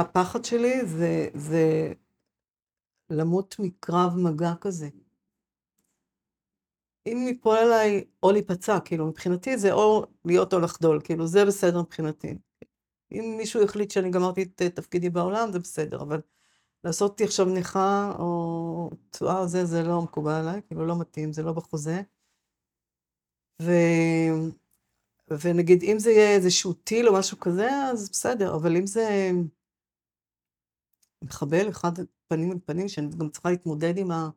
הפחד שלי זה, זה למות מקרב מגע כזה. אם ייפול עליי או להיפצע, כאילו מבחינתי זה או להיות או לחדול, כאילו זה בסדר מבחינתי. אם מישהו יחליט שאני גמרתי את תפקידי בעולם, זה בסדר, אבל לעשות אותי עכשיו נכה או תשואה או זה, זה לא מקובל עליי, כאילו לא מתאים, זה לא בחוזה. ו... ונגיד אם זה יהיה איזשהו טיל או משהו כזה, אז בסדר, אבל אם זה מחבל אחד פנים אל פנים, שאני גם צריכה להתמודד עם, ה...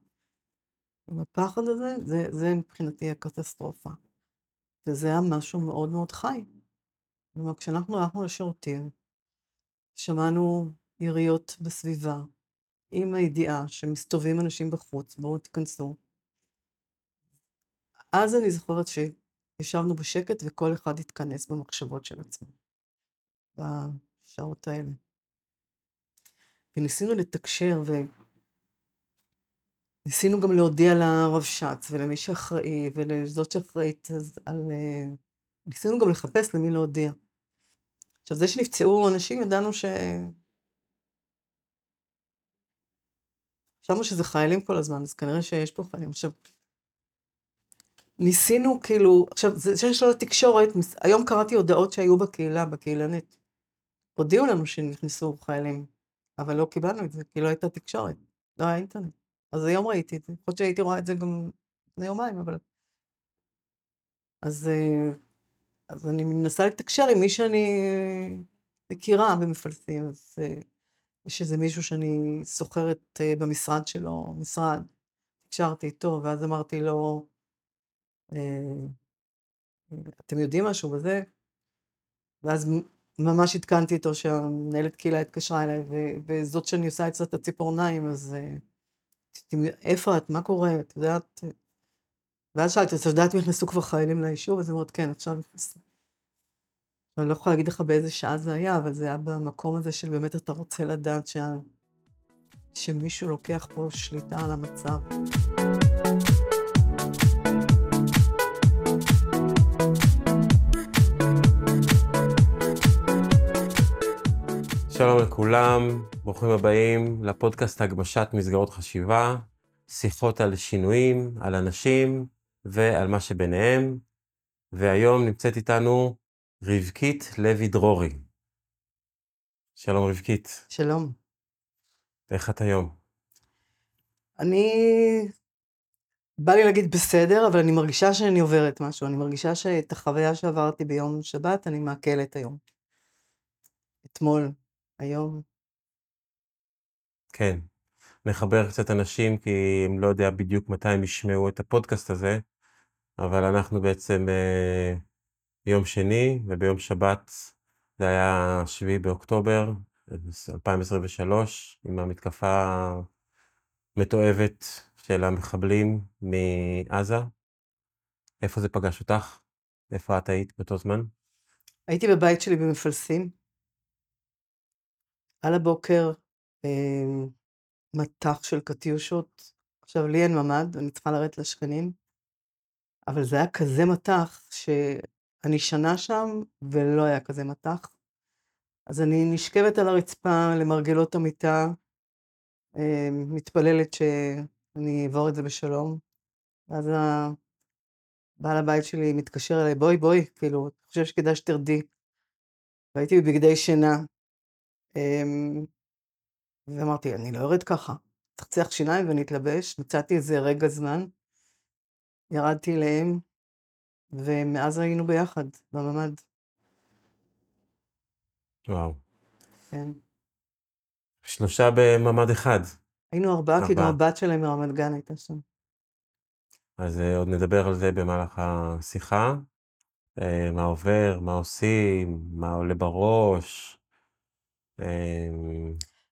עם הפחד הזה, זה, זה מבחינתי הקטסטרופה. וזה היה משהו מאוד מאוד חי. כלומר, כשאנחנו הלכנו לשירותים, שמענו יריות בסביבה, עם הידיעה שמסתובבים אנשים בחוץ, בואו תיכנסו. אז אני זוכרת שישבנו בשקט וכל אחד התכנס במחשבות של עצמו, בשעות האלה. וניסינו לתקשר, וניסינו גם להודיע לרבש"ץ ולמי שאחראי ולזאת שאחראית על... אה, ניסינו גם לחפש למי להודיע. עכשיו, זה שנפצעו אנשים, ידענו ש... חשבנו שזה חיילים כל הזמן, אז כנראה שיש פה חיילים. עכשיו, ניסינו כאילו, עכשיו, זה שיש לו תקשורת, היום קראתי הודעות שהיו בקהילה, בקהילנית. הודיעו לנו שנכנסו חיילים, אבל לא קיבלנו את זה, כי לא הייתה תקשורת, לא היה אינטרנט. אז היום ראיתי את זה, יכול להיות שהייתי רואה את זה גם לפני יומיים, אבל... אז, אה, אז אני מנסה לתקשר עם מי שאני מכירה במפלסים, אז... אה, יש איזה מישהו שאני סוחרת אה, במשרד שלו, משרד, הקשרתי איתו, ואז אמרתי לו, אתם יודעים משהו בזה? ואז ממש עדכנתי איתו שהמנהלת קהילה התקשרה אליי, וזאת שאני עושה אצלה את הציפורניים, אז אה, איפה את? מה קורה? את יודעת? ואז שאלתי, את יודעת אם נכנסו כבר חיילים ליישוב? אז היא אומרת, כן, עכשיו נכנסו. אני לא יכולה להגיד לך באיזה שעה זה היה, אבל זה היה במקום הזה של באמת אתה רוצה לדעת שה... שמישהו לוקח פה שליטה על המצב. שלום לכולם, ברוכים הבאים לפודקאסט הגמשת מסגרות חשיבה, שיחות על שינויים, על אנשים ועל מה שביניהם. והיום נמצאת איתנו רבקית לוי דרורי. שלום רבקית. שלום. איך את היום? אני... בא לי להגיד בסדר, אבל אני מרגישה שאני עוברת משהו. אני מרגישה שאת החוויה שעברתי ביום שבת, אני מעכלת היום. אתמול, היום. כן. נחבר קצת אנשים, כי הם לא יודע בדיוק מתי הם ישמעו את הפודקאסט הזה, אבל אנחנו בעצם... אה... ביום שני וביום שבת, זה היה 7 באוקטובר 2023, עם המתקפה המתועבת של המחבלים מעזה. איפה זה פגש אותך? איפה את היית באותו זמן? הייתי בבית שלי במפלסים. על הבוקר אה, מטח של קטיושות. עכשיו, לי אין ממ"ד, אני צריכה לרדת לשכנים, אבל זה היה כזה מטח, ש... אני שנה שם, ולא היה כזה מטח. אז אני נשכבת על הרצפה למרגלות המיטה, אה, מתפללת שאני אעבור את זה בשלום. ואז בעל הבית שלי מתקשר אליי, בואי, בואי, כאילו, אני חושב שכדאי שתרדי. והייתי בבגדי שינה. אמ, ואמרתי, אני לא ארד ככה. תחצח שיניים ונתלבש, מצאתי איזה רגע זמן. ירדתי אליהם, ומאז היינו ביחד, בממ"ד. וואו. כן. שלושה בממ"ד אחד. היינו ארבעה, כי גם הבת שלהם מרמת גן הייתה שם. אז uh, עוד נדבר על זה במהלך השיחה. Uh, מה עובר, מה עושים, מה עולה בראש. Uh...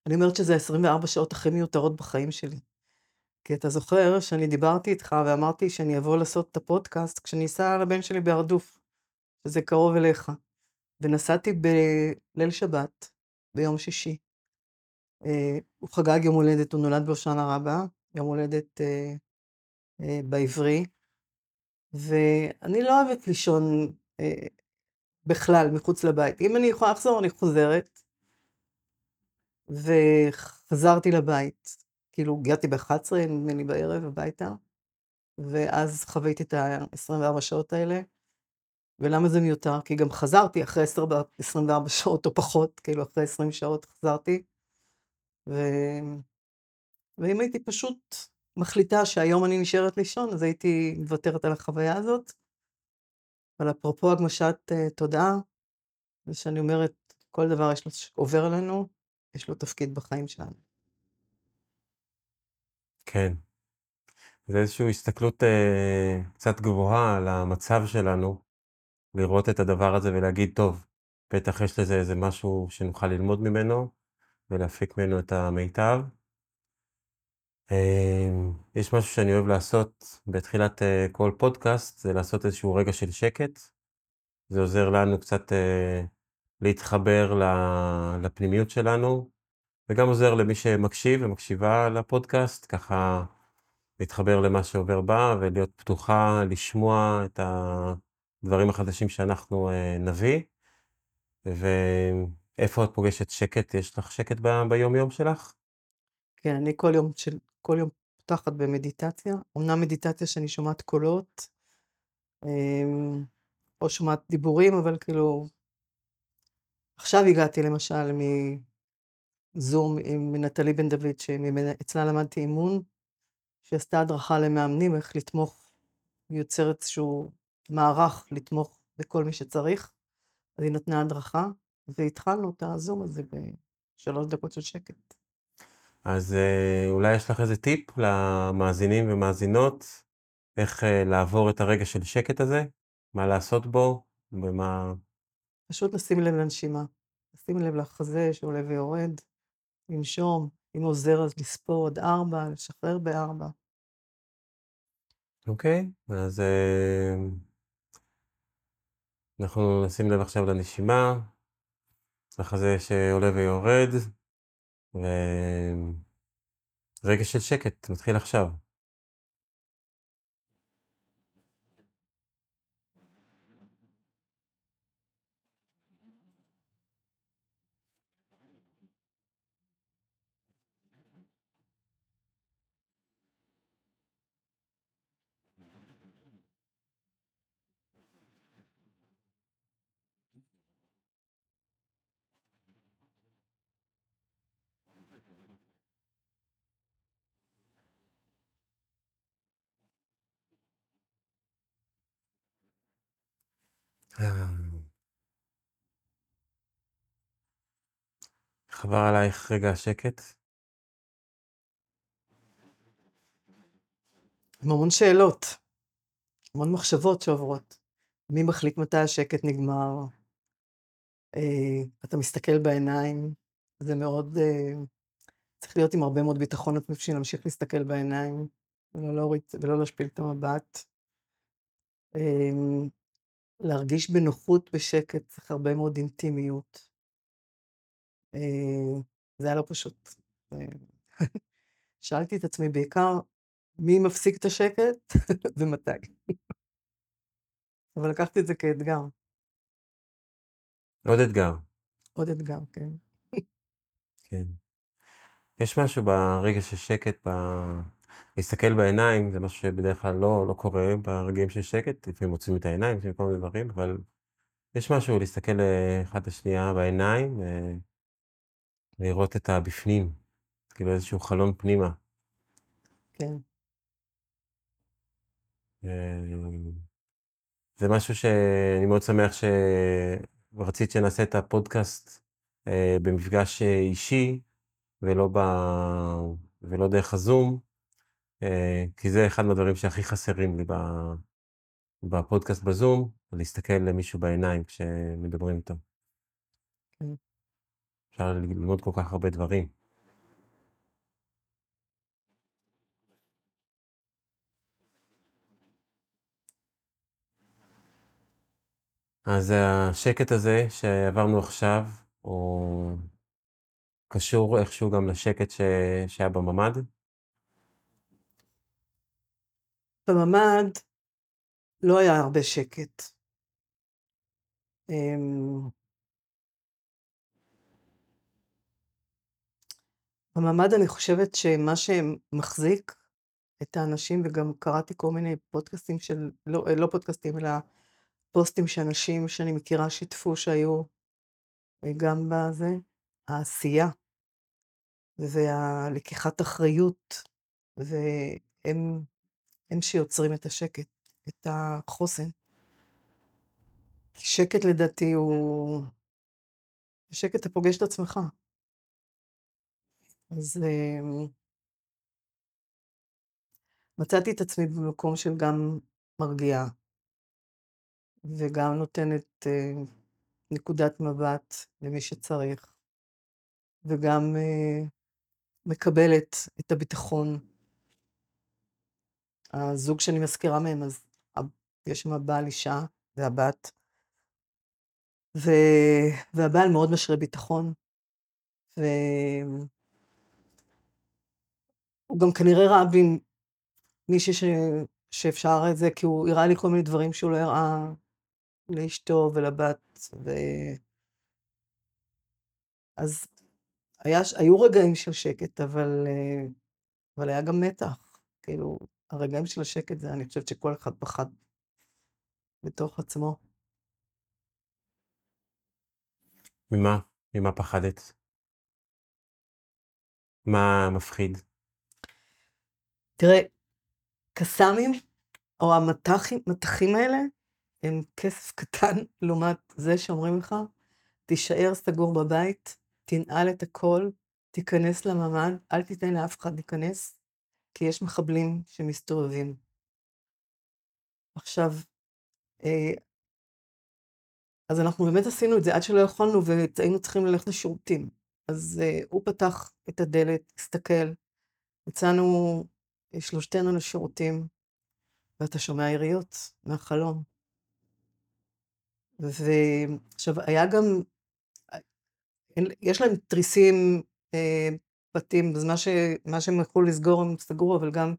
אני אומרת שזה 24 שעות הכי מיותרות בחיים שלי. כי אתה זוכר שאני דיברתי איתך ואמרתי שאני אבוא לעשות את הפודקאסט כשאני אסע לבן שלי בהרדוף, שזה קרוב אליך. ונסעתי בליל שבת, ביום שישי. אה, הוא חגג יום הולדת, הוא נולד בהושענא רבה, יום הולדת אה, אה, בעברי. ואני לא אוהבת לישון אה, בכלל מחוץ לבית. אם אני יכולה לחזור, אני חוזרת. וחזרתי לבית, כאילו הגעתי ב-11 נדמה לי בערב הביתה, ואז חוויתי את ה-24 שעות האלה. ולמה זה מיותר? כי גם חזרתי אחרי 24 שעות או פחות, כאילו אחרי 20 שעות חזרתי. ו... ואם הייתי פשוט מחליטה שהיום אני נשארת לישון, אז הייתי מוותרת על החוויה הזאת. אבל אפרופו הגמשת uh, תודעה, זה שאני אומרת, כל דבר יש לו, עובר עלינו, יש לו תפקיד בחיים שלנו. כן. זה איזושהי הסתכלות אה, קצת גבוהה על המצב שלנו, לראות את הדבר הזה ולהגיד, טוב, בטח יש לזה איזה משהו שנוכל ללמוד ממנו ולהפיק ממנו את המיטב. אה, יש משהו שאני אוהב לעשות בתחילת אה, כל פודקאסט, זה לעשות איזשהו רגע של שקט. זה עוזר לנו קצת אה, להתחבר לפנימיות שלנו, וגם עוזר למי שמקשיב ומקשיבה לפודקאסט, ככה להתחבר למה שעובר בה ולהיות פתוחה לשמוע את הדברים החדשים שאנחנו אה, נביא. ואיפה את פוגשת שקט? יש לך שקט ב- ביום יום שלך? כן, אני כל יום, של, כל יום פותחת במדיטציה, אמנם מדיטציה שאני שומעת קולות, אמ, או שומעת דיבורים, אבל כאילו, עכשיו הגעתי למשל מזום עם נטלי בן דוד, שאצלה למדתי אימון, שעשתה הדרכה למאמנים איך לתמוך, היא יוצרת איזשהו מערך לתמוך בכל מי שצריך, אז היא נתנה הדרכה, והתחלנו את הזום הזה בשלוש דקות של שקט. אז אה, אולי יש לך איזה טיפ למאזינים ומאזינות, איך אה, לעבור את הרגע של שקט הזה, מה לעשות בו, ומה... פשוט לשים לב לנשימה, לשים לב לחזה שעולה ויורד, לנשום, אם עוזר אז לספור עד ארבע, לשחרר בארבע. אוקיי, אז אה, אנחנו נשים לב עכשיו לנשימה, לחזה שעולה ויורד, ורגע של שקט מתחיל עכשיו. עבר עלייך רגע השקט? עם המון שאלות, המון מחשבות שעוברות. מי מחליט מתי השקט נגמר? אה, אתה מסתכל בעיניים, זה מאוד... אה, צריך להיות עם הרבה מאוד ביטחון עצמי בשביל להמשיך להסתכל בעיניים, ולא להוריד, ולא להשפיל את המבט. אה, להרגיש בנוחות בשקט, צריך הרבה מאוד אינטימיות. אה, זה היה לא פשוט. אה, שאלתי את עצמי בעיקר, מי מפסיק את השקט ומתי. אבל לקחתי את זה כאתגר. עוד אתגר. עוד אתגר, כן. כן. יש משהו ברגע של שקט, ב... להסתכל בעיניים, זה משהו שבדרך כלל לא, לא קורה ברגעים של שקט, לפעמים מוצאים את העיניים, לפעמים כל מיני דברים, אבל יש משהו להסתכל אחד לשנייה בעיניים, ולראות את הבפנים, כאילו איזשהו חלון פנימה. כן. זה משהו שאני מאוד שמח שרצית שנעשה את הפודקאסט אה, במפגש אה, אישי, ולא, ב... ולא דרך הזום, אה, כי זה אחד מהדברים שהכי חסרים לי בפודקאסט בזום, להסתכל למישהו בעיניים כשמדברים איתו. כן. אפשר ללמוד כל כך הרבה דברים. אז השקט הזה שעברנו עכשיו, הוא קשור איכשהו גם לשקט ש... שהיה בממ"ד? בממ"ד לא היה הרבה שקט. בממ"ד אני חושבת שמה שמחזיק את האנשים, וגם קראתי כל מיני פודקאסטים של, לא, לא פודקאסטים, אלא פוסטים שאנשים שאני מכירה שיתפו שהיו גם בזה, העשייה והלקיחת אחריות, והם הם שיוצרים את השקט, את החוסן. שקט לדעתי הוא... שקט אתה פוגש את עצמך. אז מצאתי את עצמי במקום של גם מרגיעה, וגם נותנת נקודת מבט למי שצריך, וגם מקבלת את הביטחון. הזוג שאני מזכירה מהם, אז יש שם בעל אישה והבת, ו... והבעל מאוד משרה ביטחון, והוא גם כנראה ראה בי מישהי ש... שאפשר את זה, כי הוא הראה לי כל מיני דברים שהוא לא הראה לאשתו ולבת, ו... אז היה... היו רגעים של שקט, אבל, אבל היה גם מתח. כאילו, הרגעים של השקט זה, אני חושבת שכל אחד פחד בתוך עצמו. ממה? ממה פחדת? מה מפחיד? תראה, קסאמים, או המתחים האלה, הם כסף קטן לעומת זה שאומרים לך, תישאר סגור בבית, תנעל את הכל, תיכנס לממ"ד, אל תיתן לאף אחד להיכנס, כי יש מחבלים שמסתובבים. עכשיו, אה, אז אנחנו באמת עשינו את זה עד שלא יכולנו והיינו צריכים ללכת לשירותים. אז uh, הוא פתח את הדלת, הסתכל, יצאנו שלושתנו לשירותים, ואתה שומע יריות מהחלום. ועכשיו, היה גם, יש להם תריסים, אה, בתים, אז מה, ש, מה שהם יכלו לסגור הם סגרו, אבל גם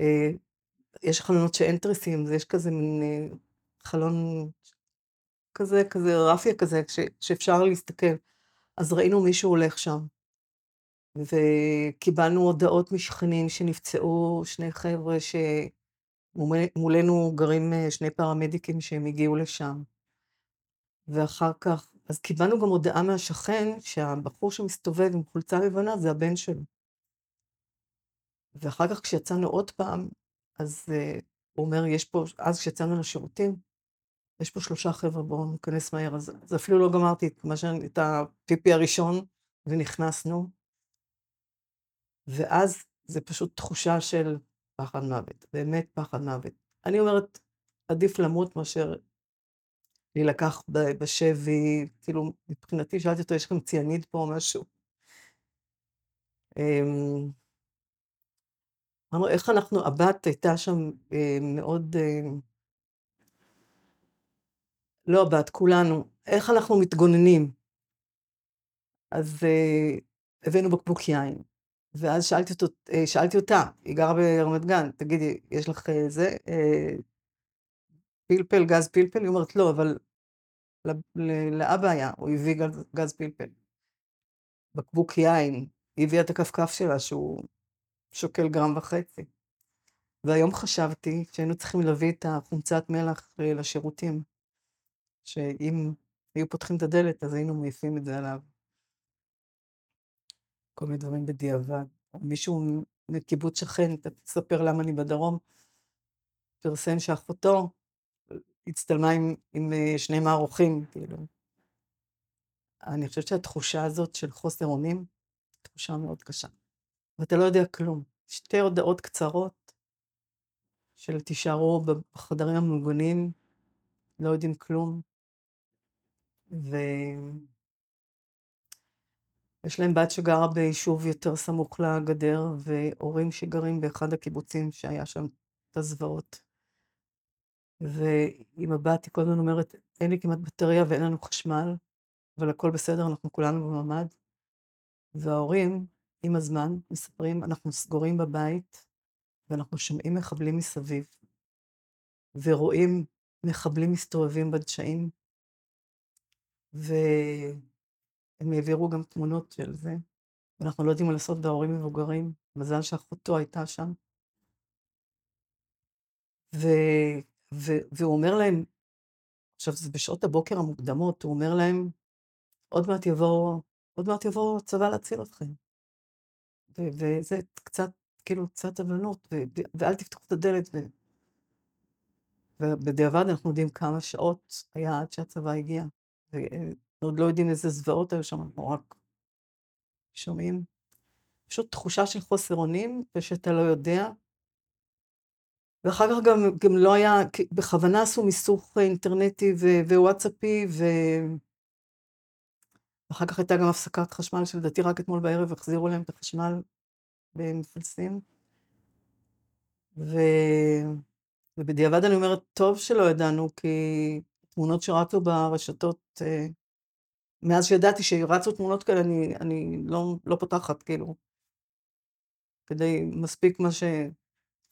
אה, יש חלונות שאין תריסים, אז יש כזה מין אה, חלון כזה, כזה רפיה כזה, ש, שאפשר להסתכל. אז ראינו מישהו הולך שם, וקיבלנו הודעות משכנים שנפצעו, שני חבר'ה שמולנו גרים אה, שני פרמדיקים שהם הגיעו לשם. ואחר כך, אז קיבלנו גם הודעה מהשכן שהבחור שמסתובב עם חולצה לבנה זה הבן שלו. ואחר כך כשיצאנו עוד פעם, אז uh, הוא אומר, יש פה, אז כשיצאנו לשירותים, יש פה שלושה חבר'ה, בואו ניכנס מהר. אז, אז אפילו לא גמרתי את, את הפיפי הראשון, ונכנסנו. ואז זה פשוט תחושה של פחד מוות, באמת פחד מוות. אני אומרת, עדיף למות מאשר להילקח בשבי, כאילו, מבחינתי, שאלתי אותו, יש לכם ציאניד פה או משהו? אמ, אמרנו, איך אנחנו, הבת הייתה שם אה, מאוד, אה, לא הבת, כולנו, איך אנחנו מתגוננים? אז אה, הבאנו בקבוק יין, ואז שאלתי, אותו, שאלתי אותה, היא גרה ברמת גן, תגידי, יש לך זה, פלפל, גז פלפל? היא אומרת, לא, אבל לאבא היה, הוא הביא גז, גז פלפל. בקבוק יין, היא הביאה את הכפכף שלה, שהוא שוקל גרם וחצי. והיום חשבתי שהיינו צריכים להביא את החומצת מלח לשירותים, שאם היו פותחים את הדלת, אז היינו מעיפים את זה עליו. כל מיני דברים בדיעבד. מישהו מקיבוץ שכן, תספר למה אני בדרום, פרסם שאחותו הצטלמה עם, עם אה, שני מערוכים, כאילו. אני חושבת שהתחושה הזאת של חוסר אונים, תחושה מאוד קשה. ואתה לא יודע כלום. שתי הודעות קצרות של תישארו בחדרים המוגנים, לא יודעים כלום, ויש להם בת שגרה ביישוב יותר סמוך לגדר, והורים שגרים באחד הקיבוצים שהיה שם את הזוועות. ועם הבת היא כל הזמן אומרת, אין לי כמעט בטריה ואין לנו חשמל, אבל הכל בסדר, אנחנו כולנו בממ"ד. וההורים, עם הזמן, מספרים, אנחנו סגורים בבית, ואנחנו שומעים מחבלים מסביב, ורואים מחבלים מסתובבים בדשאים, והם העבירו גם תמונות של זה. ואנחנו לא יודעים מה לעשות בהורים מבוגרים. מזל שאחותו הייתה שם. ו... ו... והוא אומר להם, עכשיו זה בשעות הבוקר המוקדמות, הוא אומר להם, עוד מעט יבוא, עוד מעט יבוא הצבא להציל אתכם. ו... וזה קצת, כאילו, קצת הבנות, ו... ואל תפתחו את הדלת. ו... ובדיעבד אנחנו יודעים כמה שעות היה עד שהצבא הגיע. ועוד לא יודעים איזה זוועות היו שם, אנחנו רק שומעים. פשוט תחושה של חוסר אונים, ושאתה לא יודע. ואחר כך גם, גם לא היה, בכוונה עשו מיסוך אינטרנטי ווואטסאפי, ו... ואחר כך הייתה גם הפסקת חשמל, שלדעתי רק אתמול בערב החזירו להם את החשמל במפלסים. ו... ובדיעבד אני אומרת, טוב שלא ידענו, כי תמונות שרצו ברשתות, מאז שידעתי שרצו תמונות כאלה, אני, אני לא, לא פותחת, כאילו, כדי מספיק מה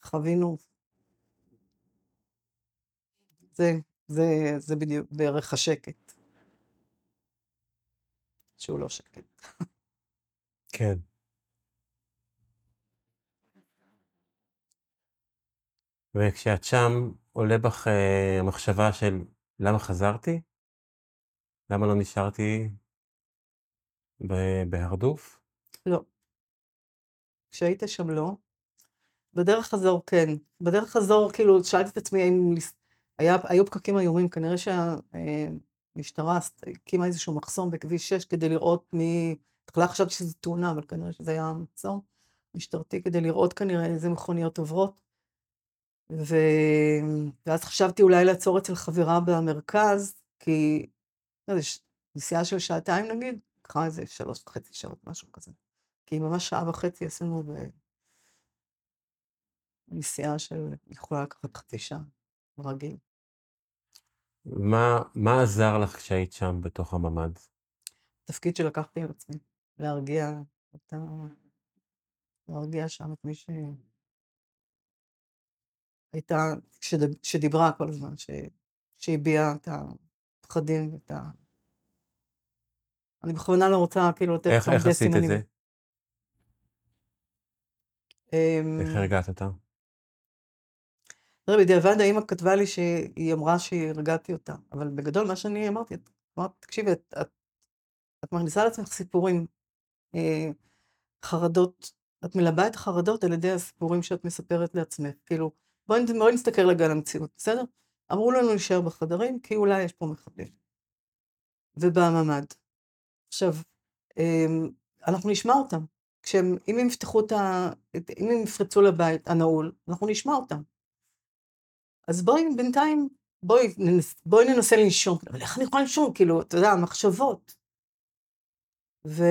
שחווינו. זה, זה, זה בדיוק בערך השקט. שהוא לא שקט. כן. וכשאת שם, עולה בך אה, המחשבה של למה חזרתי? למה לא נשארתי בהרדוף? לא. כשהיית שם לא. בדרך חזור כן. בדרך חזור, כאילו, שאלתי את עצמי האם היה, היו פקקים איומים, כנראה שהמשטרה הקימה איזשהו מחסום בכביש 6 כדי לראות מי... בהתחלה חשבתי שזו תאונה, אבל כנראה שזה היה מחסום משטרתי כדי לראות כנראה איזה מכוניות עוברות. ו... ואז חשבתי אולי לעצור אצל חברה במרכז, כי לא נסיעה של שעתיים נגיד, קרה איזה שלוש וחצי שעות, משהו כזה. כי ממש שעה וחצי עשינו בנסיעה של, יכולה לקחת חצי שעה, רגיל. מה, מה עזר לך כשהיית שם בתוך הממ"ד? תפקיד שלקחתי על עצמי, להרגיע את ה... להרגיע שם את מי ש... הייתה, שד... שדיברה כל הזמן, ש... שהביעה את הפחדים ואת ה... אני בכוונה לא רוצה כאילו לתת איך, איך עשית את זה? איך אמ, הרגעת אותה? תראה, בדיעבד האמא כתבה לי שהיא אמרה שהרגעתי אותה, אבל בגדול מה שאני אמרתי, את אמרת, תקשיבי, את, את, את מכניסה לעצמך סיפורים, אה, חרדות, את מלבה את החרדות על ידי הסיפורים שאת מספרת לעצמך, כאילו, בואי בוא נסתכל רגע על המציאות, בסדר? אמרו לנו להישאר בחדרים, כי אולי יש פה מחבלים. ובממ"ד. עכשיו, אמ, אנחנו נשמע אותם. כשהם, אם הם יפתחו את ה... אם הם יפרצו לבית הנעול, אנחנו נשמע אותם. אז בואי בינתיים, בואי, ננס, בואי ננסה לנשום. אבל איך אני יכולה לנשום? כאילו, אתה יודע, מחשבות. ו...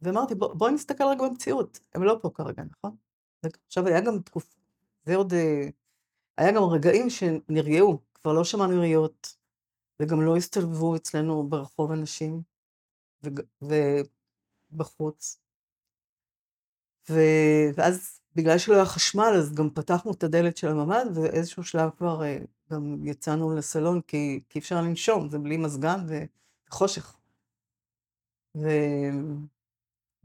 ואמרתי, בוא, בואי נסתכל רגע במציאות. הם לא פה כרגע, נכון? עכשיו, היה גם תקופה, זה עוד... היה גם רגעים שנרגעו, כבר לא שמענו יריות, וגם לא הסתובבו אצלנו ברחוב אנשים, ובחוץ. ו... ואז בגלל שלא היה חשמל, אז גם פתחנו את הדלת של הממ"ד, ואיזשהו שלב כבר אה, גם יצאנו לסלון, כי, כי אפשר לנשום, זה בלי מזגן וחושך. ו...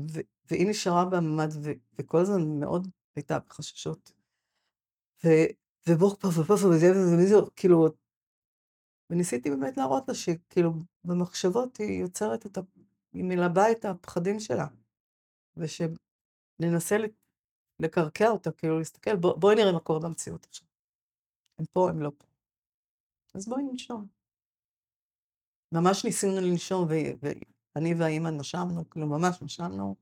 ו... והיא נשארה בממ"ד, ו... וכל הזמן מאוד הייתה בחששות. ו... ובוך פה ופה וזה וזה, כאילו, וניסיתי באמת להראות לה שכאילו במחשבות היא יוצרת את ה... היא מלבה את הפחדים שלה. ושננסה לקרקע אותה, כאילו להסתכל, בוא, בואי נראה מה קורה במציאות עכשיו. הם פה, הם לא פה. אז בואי ננשום. ממש ניסינו לנשום, ואני והאימא נשמנו, כאילו ממש נשמנו.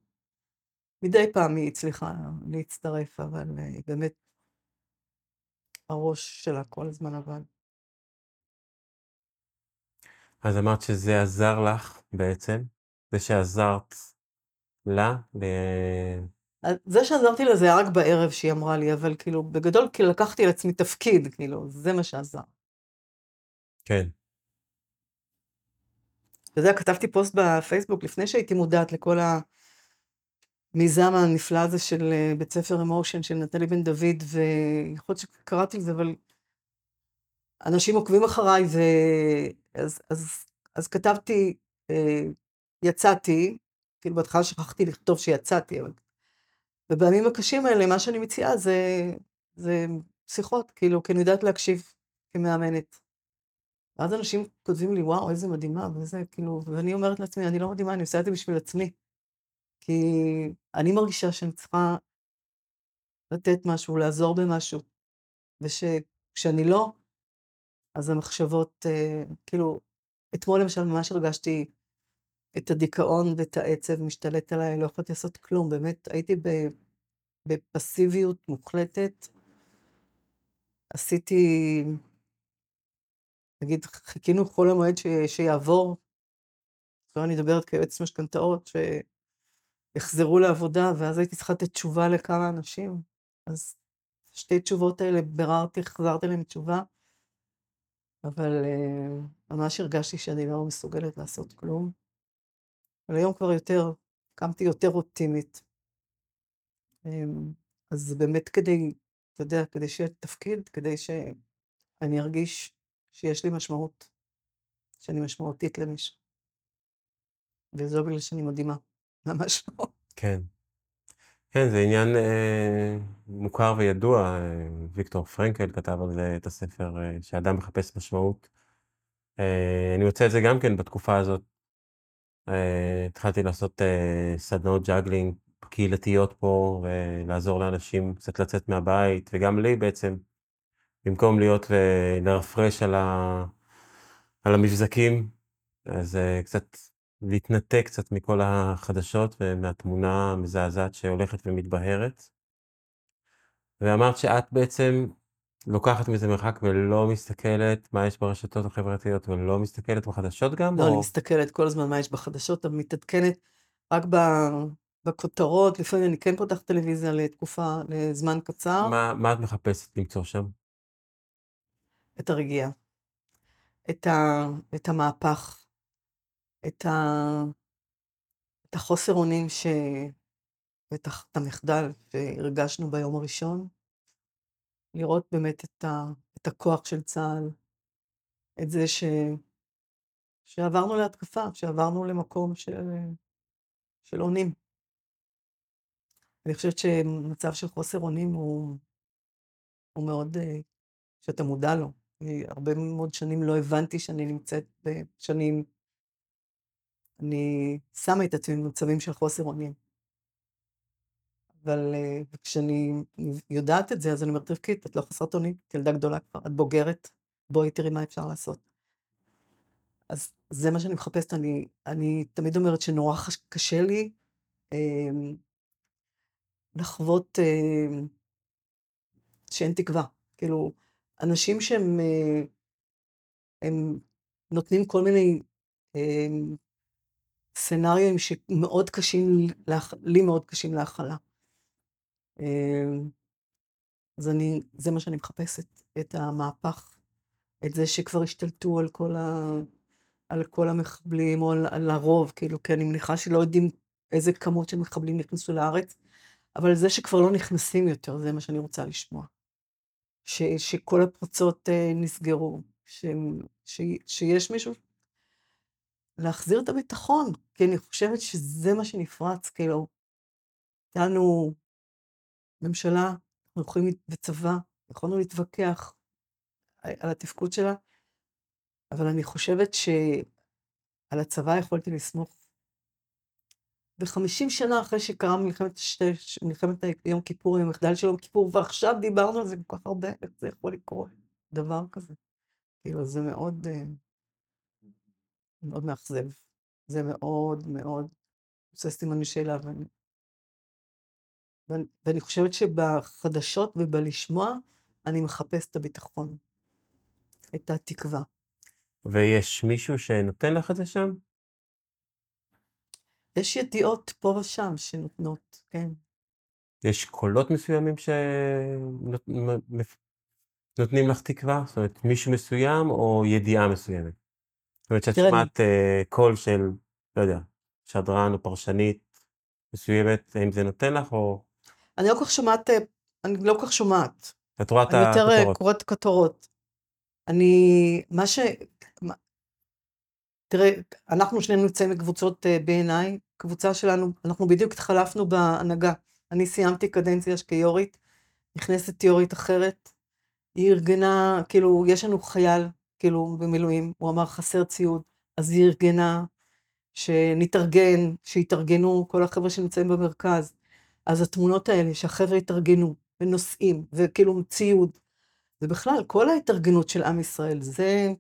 מדי פעם היא הצליחה להצטרף, אבל היא באמת, הראש שלה כל הזמן עבד. אז אמרת שזה עזר לך בעצם, זה שעזרת לה. ב... זה שעזרתי לה זה היה רק בערב שהיא אמרה לי, אבל כאילו, בגדול, כאילו לקחתי על עצמי תפקיד, כאילו, זה מה שעזר. כן. אתה יודע, כתבתי פוסט בפייסבוק לפני שהייתי מודעת לכל המיזם הנפלא הזה של אה, בית ספר אמושן של נטלי בן דוד, ויכול להיות שקראתי את זה, אבל אנשים עוקבים אחריי, ו... אז, אז, אז כתבתי, אה, יצאתי, כאילו בהתחלה שכחתי לכתוב שיצאתי, אבל... ובימים הקשים האלה, מה שאני מציעה זה, זה שיחות, כאילו, כי אני יודעת להקשיב כמאמנת. ואז אנשים כותבים לי, וואו, איזה מדהימה, וזה, כאילו, ואני אומרת לעצמי, אני לא מדהימה, אני עושה את זה בשביל עצמי. כי אני מרגישה שאני צריכה לתת משהו, לעזור במשהו, ושכשאני לא, אז המחשבות, אה, כאילו, אתמול למשל ממש הרגשתי את הדיכאון ואת העצב משתלט עליי, לא יכולתי לעשות כלום, באמת, הייתי בפסיביות מוחלטת. עשיתי, נגיד, חיכינו כל המועד ש, שיעבור, אני מדברת כיועץ משכנתאות, שיחזרו לעבודה, ואז הייתי צריכה לתת תשובה לכמה אנשים. אז שתי תשובות האלה ביררתי, החזרתי להם תשובה, אבל uh, ממש הרגשתי שאני לא מסוגלת לעשות כלום. אבל היום כבר יותר, קמתי יותר אופטימית. Um, אז באמת כדי, אתה יודע, כדי שיהיה תפקיד, כדי שאני ארגיש שיש לי משמעות, שאני משמעותית למישהו. וזו בגלל שאני מדהימה, ממש לא. כן. כן, זה עניין אה, מוכר וידוע, אה, ויקטור פרנקל כתב על זה את הספר, אה, שאדם מחפש משמעות. אה, אני מוצא את זה גם כן בתקופה הזאת. אה, התחלתי לעשות אה, סדנאות juggling קהילתיות פה, ולעזור לאנשים קצת לצאת מהבית, וגם לי בעצם, במקום להיות ולרפרש על, ה... על המבזקים, אז אה, קצת להתנתק קצת מכל החדשות ומהתמונה המזעזעת שהולכת ומתבהרת. ואמרת שאת בעצם לוקחת מזה מרחק ולא מסתכלת מה יש ברשתות החברתיות ולא מסתכלת בחדשות גם? לא, או... אני מסתכלת כל הזמן מה יש בחדשות, אבל מתעדכנת רק ב... בכותרות, לפעמים אני כן פותחת טלוויזיה לתקופה, לזמן קצר. מה, מה את מחפשת למצוא שם? את הרגיעה. את, ה... את המהפך. את, ה... את החוסר אונים. בטח את המחדל שהרגשנו ביום הראשון. לראות באמת את, ה... את הכוח של צה"ל, את זה ש... שעברנו להתקפה, שעברנו למקום של, של אונים. אני חושבת שמצב של חוסר אונים הוא, הוא מאוד, שאתה מודע לו. הרבה מאוד שנים לא הבנתי שאני נמצאת בשנים, אני שמה את עצמי במצבים של חוסר אונים. אבל כשאני יודעת את זה, אז אני אומרת, רבקית, את לא חסרת אונים, את ילדה גדולה כבר, את בוגרת, בואי תראי מה אפשר לעשות. אז זה מה שאני מחפשת, אני, אני תמיד אומרת שנורא קשה לי אה, לחוות אה, שאין תקווה. כאילו, אנשים שהם אה, הם נותנים כל מיני אה, סצנריו שמאוד קשים. לי מאוד קשים להכלה. אה, אז אני, זה מה שאני מחפשת, את המהפך, את זה שכבר השתלטו על כל ה... על כל המחבלים, או על, על הרוב, כאילו, כי אני מניחה שלא יודעים איזה כמות של מחבלים נכנסו לארץ, אבל זה שכבר לא נכנסים יותר, זה מה שאני רוצה לשמוע. ש, שכל הפרצות uh, נסגרו, ש, ש, שיש מישהו... להחזיר את הביטחון, כי אני חושבת שזה מה שנפרץ, כאילו, הייתה ממשלה, אנחנו יכולים, וצבא, יכולנו להתווכח על התפקוד שלה, אבל אני חושבת שעל הצבא יכולתי לסמוך. וחמישים שנה אחרי שקרה מלחמת, שתי, מלחמת יום כיפור, עם המחדל של יום כיפור, ועכשיו דיברנו על זה כל כך הרבה, איך זה יכול לקרות, דבר כזה. כאילו, זה מאוד, אה, מאוד מאכזב. זה מאוד מאוד עושה סימן ואני, ואני חושבת שבחדשות ובלשמוע, אני מחפש את הביטחון, את התקווה. ויש מישהו שנותן לך את זה שם? יש ידיעות פה ושם שנותנות, כן. יש קולות מסוימים שנותנים לך תקווה? זאת אומרת, מישהו מסוים או ידיעה מסוימת? זאת אומרת, שאת שומעת קול של, לא יודע, שדרן או פרשנית מסוימת, האם זה נותן לך או... אני לא כל כך שומעת, אני לא כל כך שומעת. את רואה את הכותרות. אני יותר קוראת כותרות. אני, מה ש... תראה, אנחנו שנינו נמצאים בקבוצות B&I, קבוצה שלנו, אנחנו בדיוק התחלפנו בהנהגה. אני סיימתי קדנציה כיו"רית, נכנסת יו"רית אחרת, היא ארגנה, כאילו, יש לנו חייל, כאילו, במילואים, הוא אמר חסר ציוד, אז היא ארגנה שנתארגן, שיתארגנו כל החבר'ה שנמצאים במרכז. אז התמונות האלה, שהחבר'ה התארגנו, ונוסעים, וכאילו ציוד, ובכלל, כל ההתארגנות של עם ישראל, זה...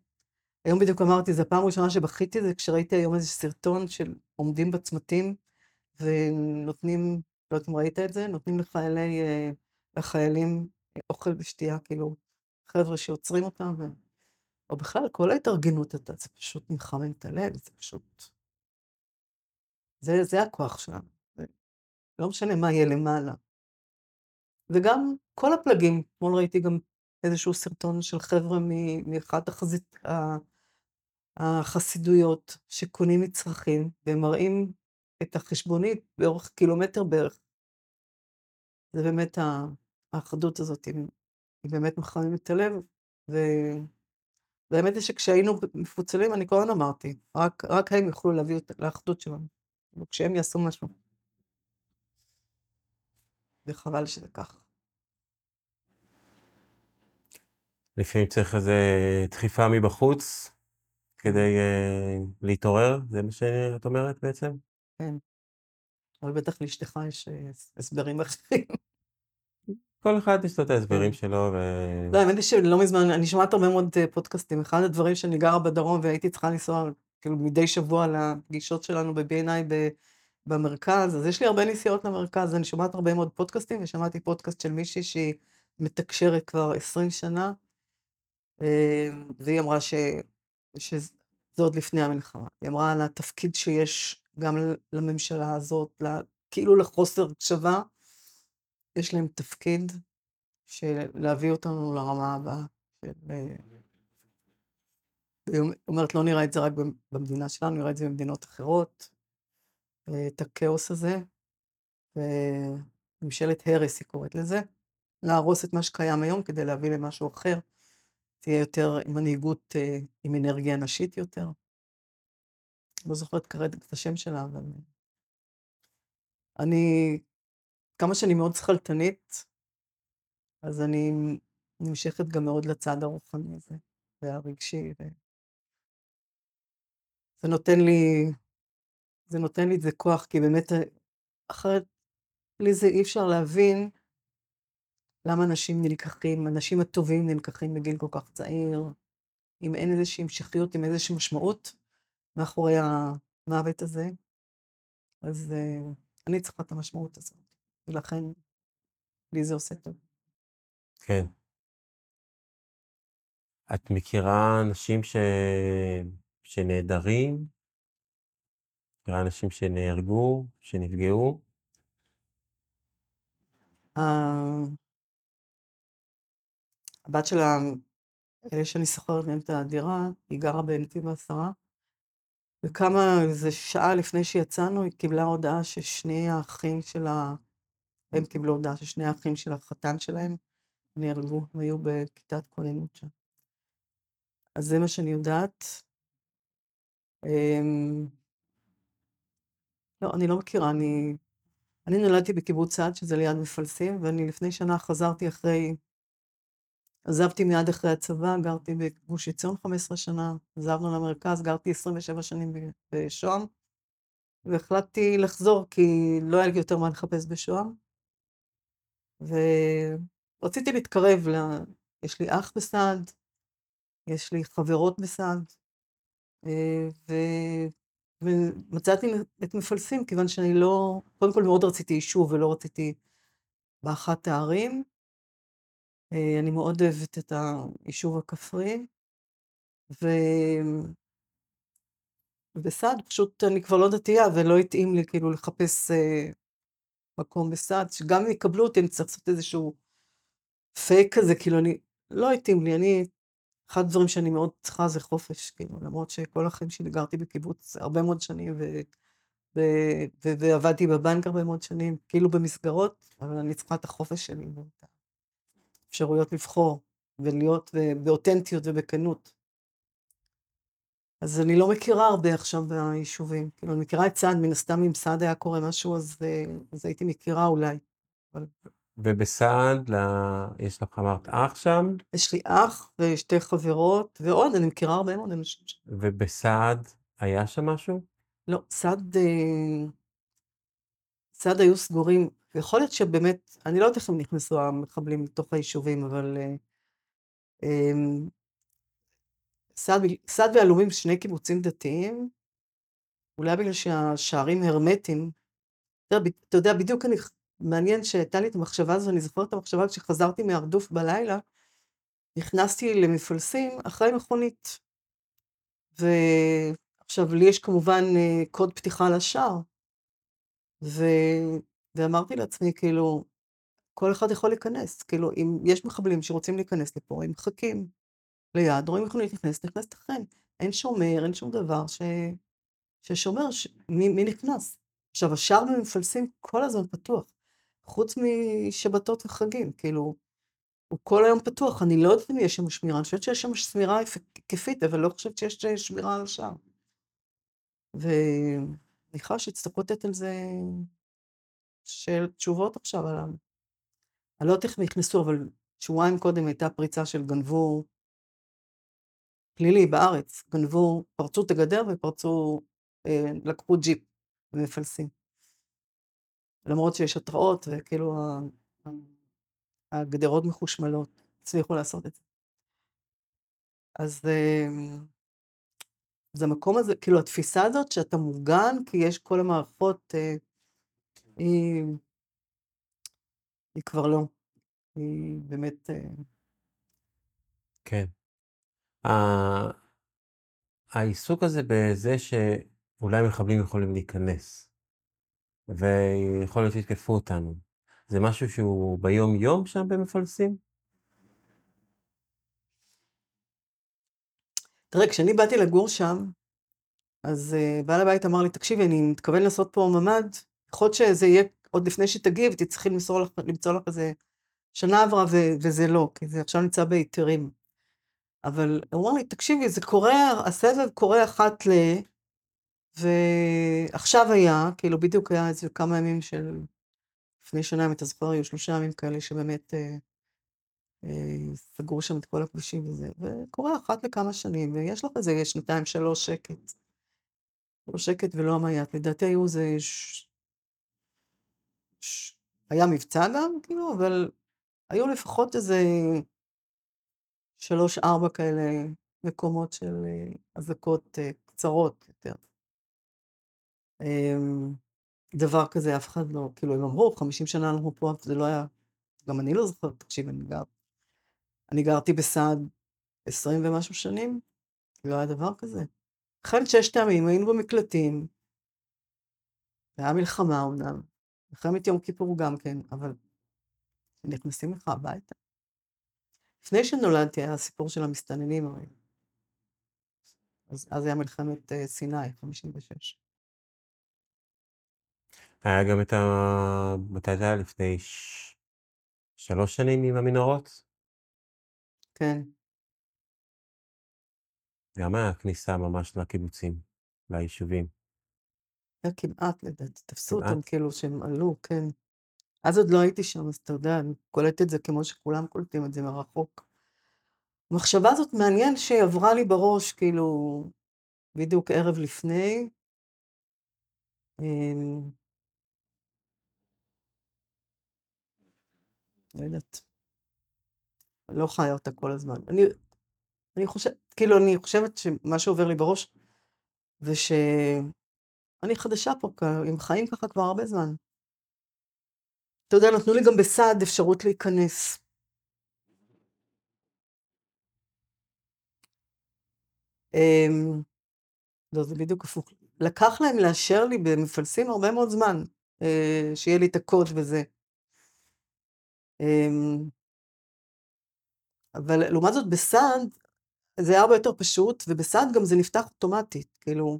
היום בדיוק אמרתי, זו הפעם הראשונה שבכיתי, זה כשראיתי היום איזה סרטון של עומדים בצמתים, ונותנים, לא יודעת אם ראית את זה, נותנים לחיילי, לחיילים אוכל ושתייה, כאילו, חבר'ה שעוצרים אותם, ו... או בכלל, כל ההתארגנות, זה פשוט מחמם את הלב, זה פשוט... זה, זה הכוח שלנו. לא משנה מה יהיה למעלה. וגם כל הפלגים, אתמול ראיתי גם איזשהו סרטון של חבר'ה מאחת החזית, החסידויות, שקונים מצרכים, והם מראים את החשבונית באורך קילומטר בערך. זה באמת, האחדות הזאת, היא באמת מחממת את הלב, והאמת היא שכשהיינו מפוצלים, אני כל הזמן אמרתי, רק, רק הם יוכלו להביא את האחדות שלנו, וכשהם יעשו משהו. וחבל שזה כך. לפעמים צריך איזו דחיפה מבחוץ כדי uh, להתעורר, זה מה שאת אומרת בעצם? כן. אבל בטח לאשתך יש הסברים אחרים. כל אחד יש לו את ההסברים כן. שלו, ו... לא, האמת היא שלא מזמן, אני שומעת הרבה מאוד פודקאסטים. אחד הדברים שאני גרה בדרום והייתי צריכה לנסוע, כאילו, מדי שבוע לפגישות שלנו ב-B&I במרכז, אז יש לי הרבה נסיעות למרכז, אני שומעת הרבה מאוד פודקאסטים, ושמעתי פודקאסט של מישהי שהיא מתקשרת כבר 20 שנה, והיא אמרה ש... שזה עוד לפני המלחמה. היא אמרה על התפקיד שיש גם לממשלה הזאת, לה... כאילו לחוסר הקשבה, יש להם תפקיד של להביא אותנו לרמה הבאה. של... היא אומרת, לא נראה את זה רק במדינה שלנו, נראה את זה במדינות אחרות, את הכאוס הזה, וממשלת הרס היא קוראת לזה, להרוס את מה שקיים היום כדי להביא למשהו אחר, תהיה יותר עם מנהיגות, עם אנרגיה נשית יותר. לא זוכרת כרגע את השם שלה, אבל... אני, כמה שאני מאוד שכלתנית, אז אני נמשכת גם מאוד לצד הרוחני הזה, והרגשי, ו... זה נותן לי, זה נותן לי את זה כוח, כי באמת, אחרת, בלי זה אי אפשר להבין למה אנשים נלקחים, האנשים הטובים נלקחים בגיל כל כך צעיר, אם אין איזושהי המשכיות, עם איזושהי משמעות מאחורי המוות הזה. אז uh, אני צריכה את המשמעות הזאת, ולכן לי זה עושה טוב. כן. את מכירה אנשים ש... שנעדרים? מכירה אנשים שנהרגו, שנפגעו? Uh, הבת של אלה שאני שוכרת מהם את הדירה, היא גרה בנתיב העשרה, וכמה, איזה שעה לפני שיצאנו, היא קיבלה הודעה ששני האחים שלה, הם קיבלו הודעה ששני האחים של החתן שלהם נהרגו, הם היו בכיתת כוננות שם. אז זה מה שאני יודעת. אמ, לא, אני לא מכירה, אני... אני נולדתי בקיבוץ סעד, שזה ליד מפלסים, ואני לפני שנה חזרתי אחרי עזבתי מיד אחרי הצבא, גרתי בגוש עציון 15 שנה, עזבנו למרכז, גרתי 27 שנים בשוהם, והחלטתי לחזור כי לא היה לי יותר מה לחפש בשוהם. ורציתי להתקרב, ל... יש לי אח בסעד, יש לי חברות בסעד, ו... ומצאתי את מפלסים, כיוון שאני לא, קודם כל מאוד רציתי יישוב ולא רציתי באחת הערים. אה, אני מאוד אוהבת את היישוב הכפרי, ו... ובסעד פשוט אני כבר לא דתייה ולא התאים לי כאילו לחפש אה, מקום בסעד, שגם אם יקבלו אותי אני צריך לעשות איזשהו פייק כזה, כאילו אני, לא התאים לי, אני, אחד הדברים שאני מאוד צריכה זה חופש, כאילו, למרות שכל החיים שלי גרתי בקיבוץ הרבה מאוד שנים, ו... ו... ו... ועבדתי בבנק הרבה מאוד שנים, כאילו במסגרות, אבל אני צריכה את החופש שלי. ואת אפשרויות לבחור ולהיות באותנטיות ובכנות. אז אני לא מכירה הרבה עכשיו ביישובים. כאילו, אני מכירה את סעד, מן הסתם אם סעד היה קורה משהו, אז, אז הייתי מכירה אולי. אבל... ובסעד, לה... יש לך אמרת אח שם? יש לי אח ושתי חברות, ועוד, אני מכירה הרבה מאוד אנשים שם. ובסעד היה שם משהו? לא, סעד... סעד היו סגורים. יכול להיות שבאמת, אני לא יודעת איך הם נכנסו המחבלים לתוך היישובים, אבל... סעד ועלומים שני קיבוצים דתיים, אולי בגלל שהשערים הרמטיים. אתה יודע, בדיוק אני, מעניין שהייתה לי את המחשבה הזו, אני זוכרת את המחשבה כשחזרתי מהרדוף בלילה, נכנסתי למפלסים אחרי מכונית. ועכשיו, לי יש כמובן קוד פתיחה לשער, ו... ואמרתי לעצמי, כאילו, כל אחד יכול להיכנס, כאילו, אם יש מחבלים שרוצים להיכנס לפה, הם מחכים. ליד, רואים מכונית נכנסת, נכנסת אכן. אין שומר, אין שום דבר ש... ששומר ש... מי, מי נכנס. עכשיו, השער במפלסים כל הזמן פתוח, חוץ משבתות וחגים, כאילו, הוא כל היום פתוח, אני לא יודעת אם יש שם שמירה, אני חושבת שיש שם שמירה היקפית, אבל לא חושבת שיש שמירה על השער. ואני חושבת שיצטרכו לתת על זה של תשובות עכשיו עליו. אני לא יודעת איך נכנסו, אבל שבועיים קודם הייתה פריצה של גנבו פלילי בארץ, גנבו, פרצו את הגדר ופרצו, אה, לקחו ג'יפ ומפלסים. למרות שיש התראות וכאילו הגדרות מחושמלות, הצליחו לעשות את זה. אז אז המקום הזה, כאילו התפיסה הזאת שאתה מוגן, כי יש כל המערכות, אה, היא, היא כבר לא. היא באמת... אה, כן. העיסוק הזה בזה שאולי מחבלים יכולים להיכנס, ויכול להיות שיתקפו אותנו, זה משהו שהוא ביום-יום שם במפלסים? תראה, כשאני באתי לגור שם, אז uh, בעל הבית אמר לי, תקשיבי, אני מתכוון לעשות פה ממ"ד, יכול להיות שזה יהיה עוד לפני שתגיב, תצטרכי למצוא לך, איזה שנה עברה ו- וזה לא, כי זה עכשיו נמצא בהיתרים. אבל הוא אמר לי, תקשיבי, זה קורה, הסבב קורה אחת ל... ועכשיו היה, כאילו בדיוק היה איזה כמה ימים של... לפני שנה, אם אתה זוכר, היו שלושה ימים כאלה שבאמת אה, אה, סגרו שם את כל הכבישים וזה, וקורה אחת לכמה שנים, ויש לך איזה שנתיים, שלוש שקט. לא שקט ולא המייט. לדעתי היו איזה... ש... ש... היה מבצע גם, כאילו, אבל היו לפחות איזה... שלוש, ארבע כאלה מקומות של אה, אזעקות אה, קצרות יותר. אמ, דבר כזה אף אחד לא, כאילו הם אמרו, 50 שנה אנחנו פה, זה לא היה, גם אני לא זוכרת, תקשיב, אני גר, אני גרתי בסעד 20 ומשהו שנים, לא היה דבר כזה. אחרי ששת הימים היינו במקלטים, היה מלחמה אמנם, מלחמת יום כיפור גם כן, אבל נכנסים לך הביתה. לפני שנולדתי היה הסיפור של המסתננים הרי. אז, אז היה מלחמת uh, סיני, 56. היה גם את ה... מתי זה היה? לפני ש... שלוש שנים עם המנהרות? כן. גם היה כניסה ממש לקיבוצים, ליישובים. היה כמעט לדעתי, תפסו אותם כאילו שהם עלו, כן. אז עוד לא הייתי שם, אז אתה יודע, אני קולטת את זה כמו שכולם קולטים את זה מרחוק. המחשבה הזאת מעניין שהיא עברה לי בראש, כאילו, בדיוק ערב לפני. אמ, לא יודעת. לא חיה אותה כל הזמן. אני, אני חושבת, כאילו, אני חושבת שמה שעובר לי בראש, זה שאני חדשה פה, עם חיים ככה כבר הרבה זמן. אתה יודע, נתנו לי גם בסעד אפשרות להיכנס. אמ, לא, זה בדיוק הפוך. לקח להם לאשר לי במפלסים הרבה מאוד זמן, אה, שיהיה לי את הקוד וזה. אמ, אבל לעומת זאת בסעד, זה היה הרבה יותר פשוט, ובסעד גם זה נפתח אוטומטית, כאילו,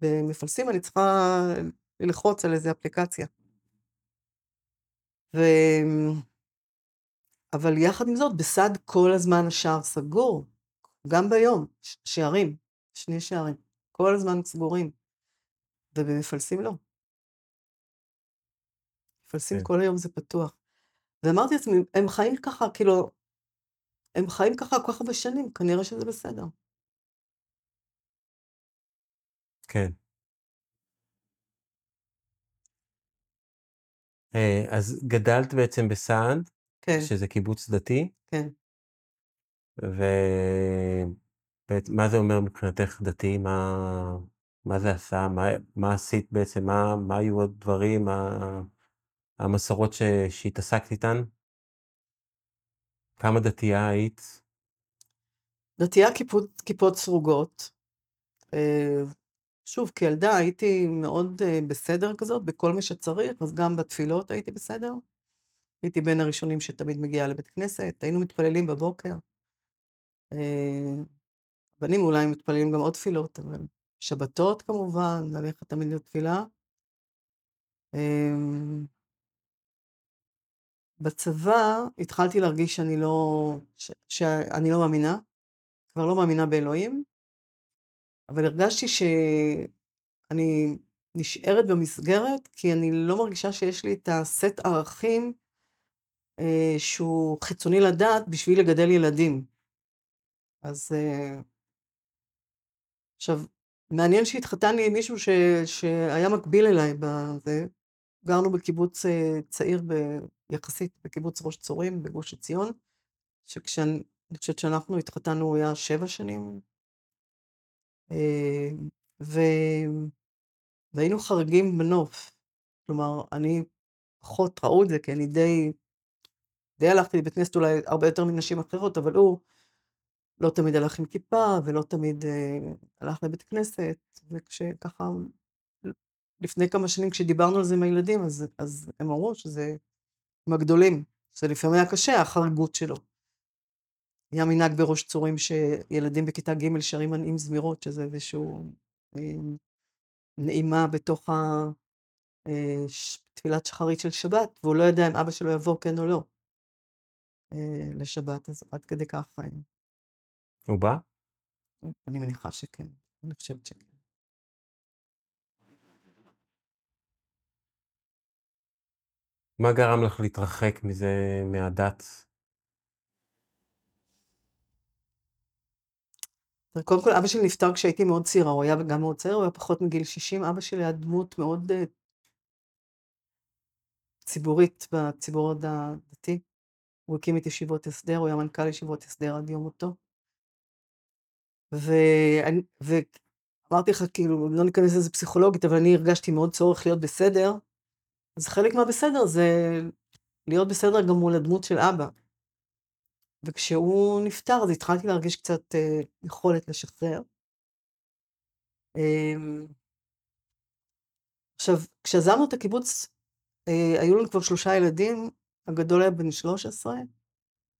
במפלסים אני צריכה ללחוץ על איזה אפליקציה. ו... אבל יחד עם זאת, בסעד כל הזמן השער סגור, גם ביום, שערים, שני שערים. כל הזמן סגורים. ובמפלסים לא. מפלסים כן. כל היום זה פתוח. ואמרתי לעצמי, הם חיים ככה, כאילו, הם חיים ככה כל כך הרבה שנים, כנראה שזה בסדר. כן. אז גדלת בעצם בסעד, כן, שזה קיבוץ דתי, כן. ומה זה אומר מבחינתך דתי? מה, מה זה עשה? מה, מה עשית בעצם? מה, מה היו הדברים, ה- המסורות ש, שהתעסקת איתן? כמה דתייה היית? דתייה כיפות, כיפות סרוגות. שוב, כילדה הייתי מאוד אה, בסדר כזאת, בכל מה שצריך, אז גם בתפילות הייתי בסדר. הייתי בין הראשונים שתמיד מגיעה לבית כנסת, היינו מתפללים בבוקר. אה, בנים אולי מתפללים גם עוד תפילות, אבל שבתות כמובן, ללכת תמיד לתפילה. אה, בצבא התחלתי להרגיש שאני לא, ש, שאני לא מאמינה, כבר לא מאמינה באלוהים, אבל הרגשתי שאני נשארת במסגרת, כי אני לא מרגישה שיש לי את הסט ערכים אה, שהוא חיצוני לדעת בשביל לגדל ילדים. אז אה, עכשיו, מעניין שהתחתני עם מישהו ש, שהיה מקביל אליי בזה. גרנו בקיבוץ אה, צעיר ב, יחסית, בקיבוץ ראש צורים בגוש עציון, שכשאני אני חושבת שאנחנו התחתנו הוא היה שבע שנים. אה, ו... והיינו חריגים בנוף. כלומר, אני פחות ראו את זה, כי אני די, די הלכתי לבית כנסת אולי הרבה יותר מנשים אחרות, אבל הוא לא תמיד הלך עם כיפה, ולא תמיד אה, הלך לבית כנסת, וכשככה, לפני כמה שנים כשדיברנו על זה עם הילדים, אז, הם אמרו שזה עם הגדולים, זה לפעמים היה קשה, החריגות שלו. היה מנהג בראש צורים שילדים בכיתה ג' שרים מנעים זמירות, שזה איזשהו אה, נעימה בתוך התפילת שחרית של שבת, והוא לא ידע אם אבא שלו יבוא כן או לא אה, לשבת, אז עד כדי כך. אה, הוא בא? אני מניחה שכן, אני חושבת שכן. מה גרם לך להתרחק מזה, מהדת? קודם כל, אבא שלי נפטר כשהייתי מאוד צעירה, הוא היה גם מאוד צעיר, הוא היה פחות מגיל 60. אבא שלי היה דמות מאוד uh, ציבורית בציבור הדתי. הוא הקים את ישיבות הסדר, הוא היה מנכ"ל ישיבות הסדר עד יום מותו. ואמרתי לך, כאילו, לא ניכנס לזה פסיכולוגית, אבל אני הרגשתי מאוד צורך להיות בסדר. אז חלק מהבסדר זה להיות בסדר גם מול הדמות של אבא. וכשהוא נפטר, אז התחלתי להרגיש קצת אה, יכולת לשחרר. אה, עכשיו, כשעזבנו את הקיבוץ, אה, היו לנו כבר שלושה ילדים, הגדול היה בן 13,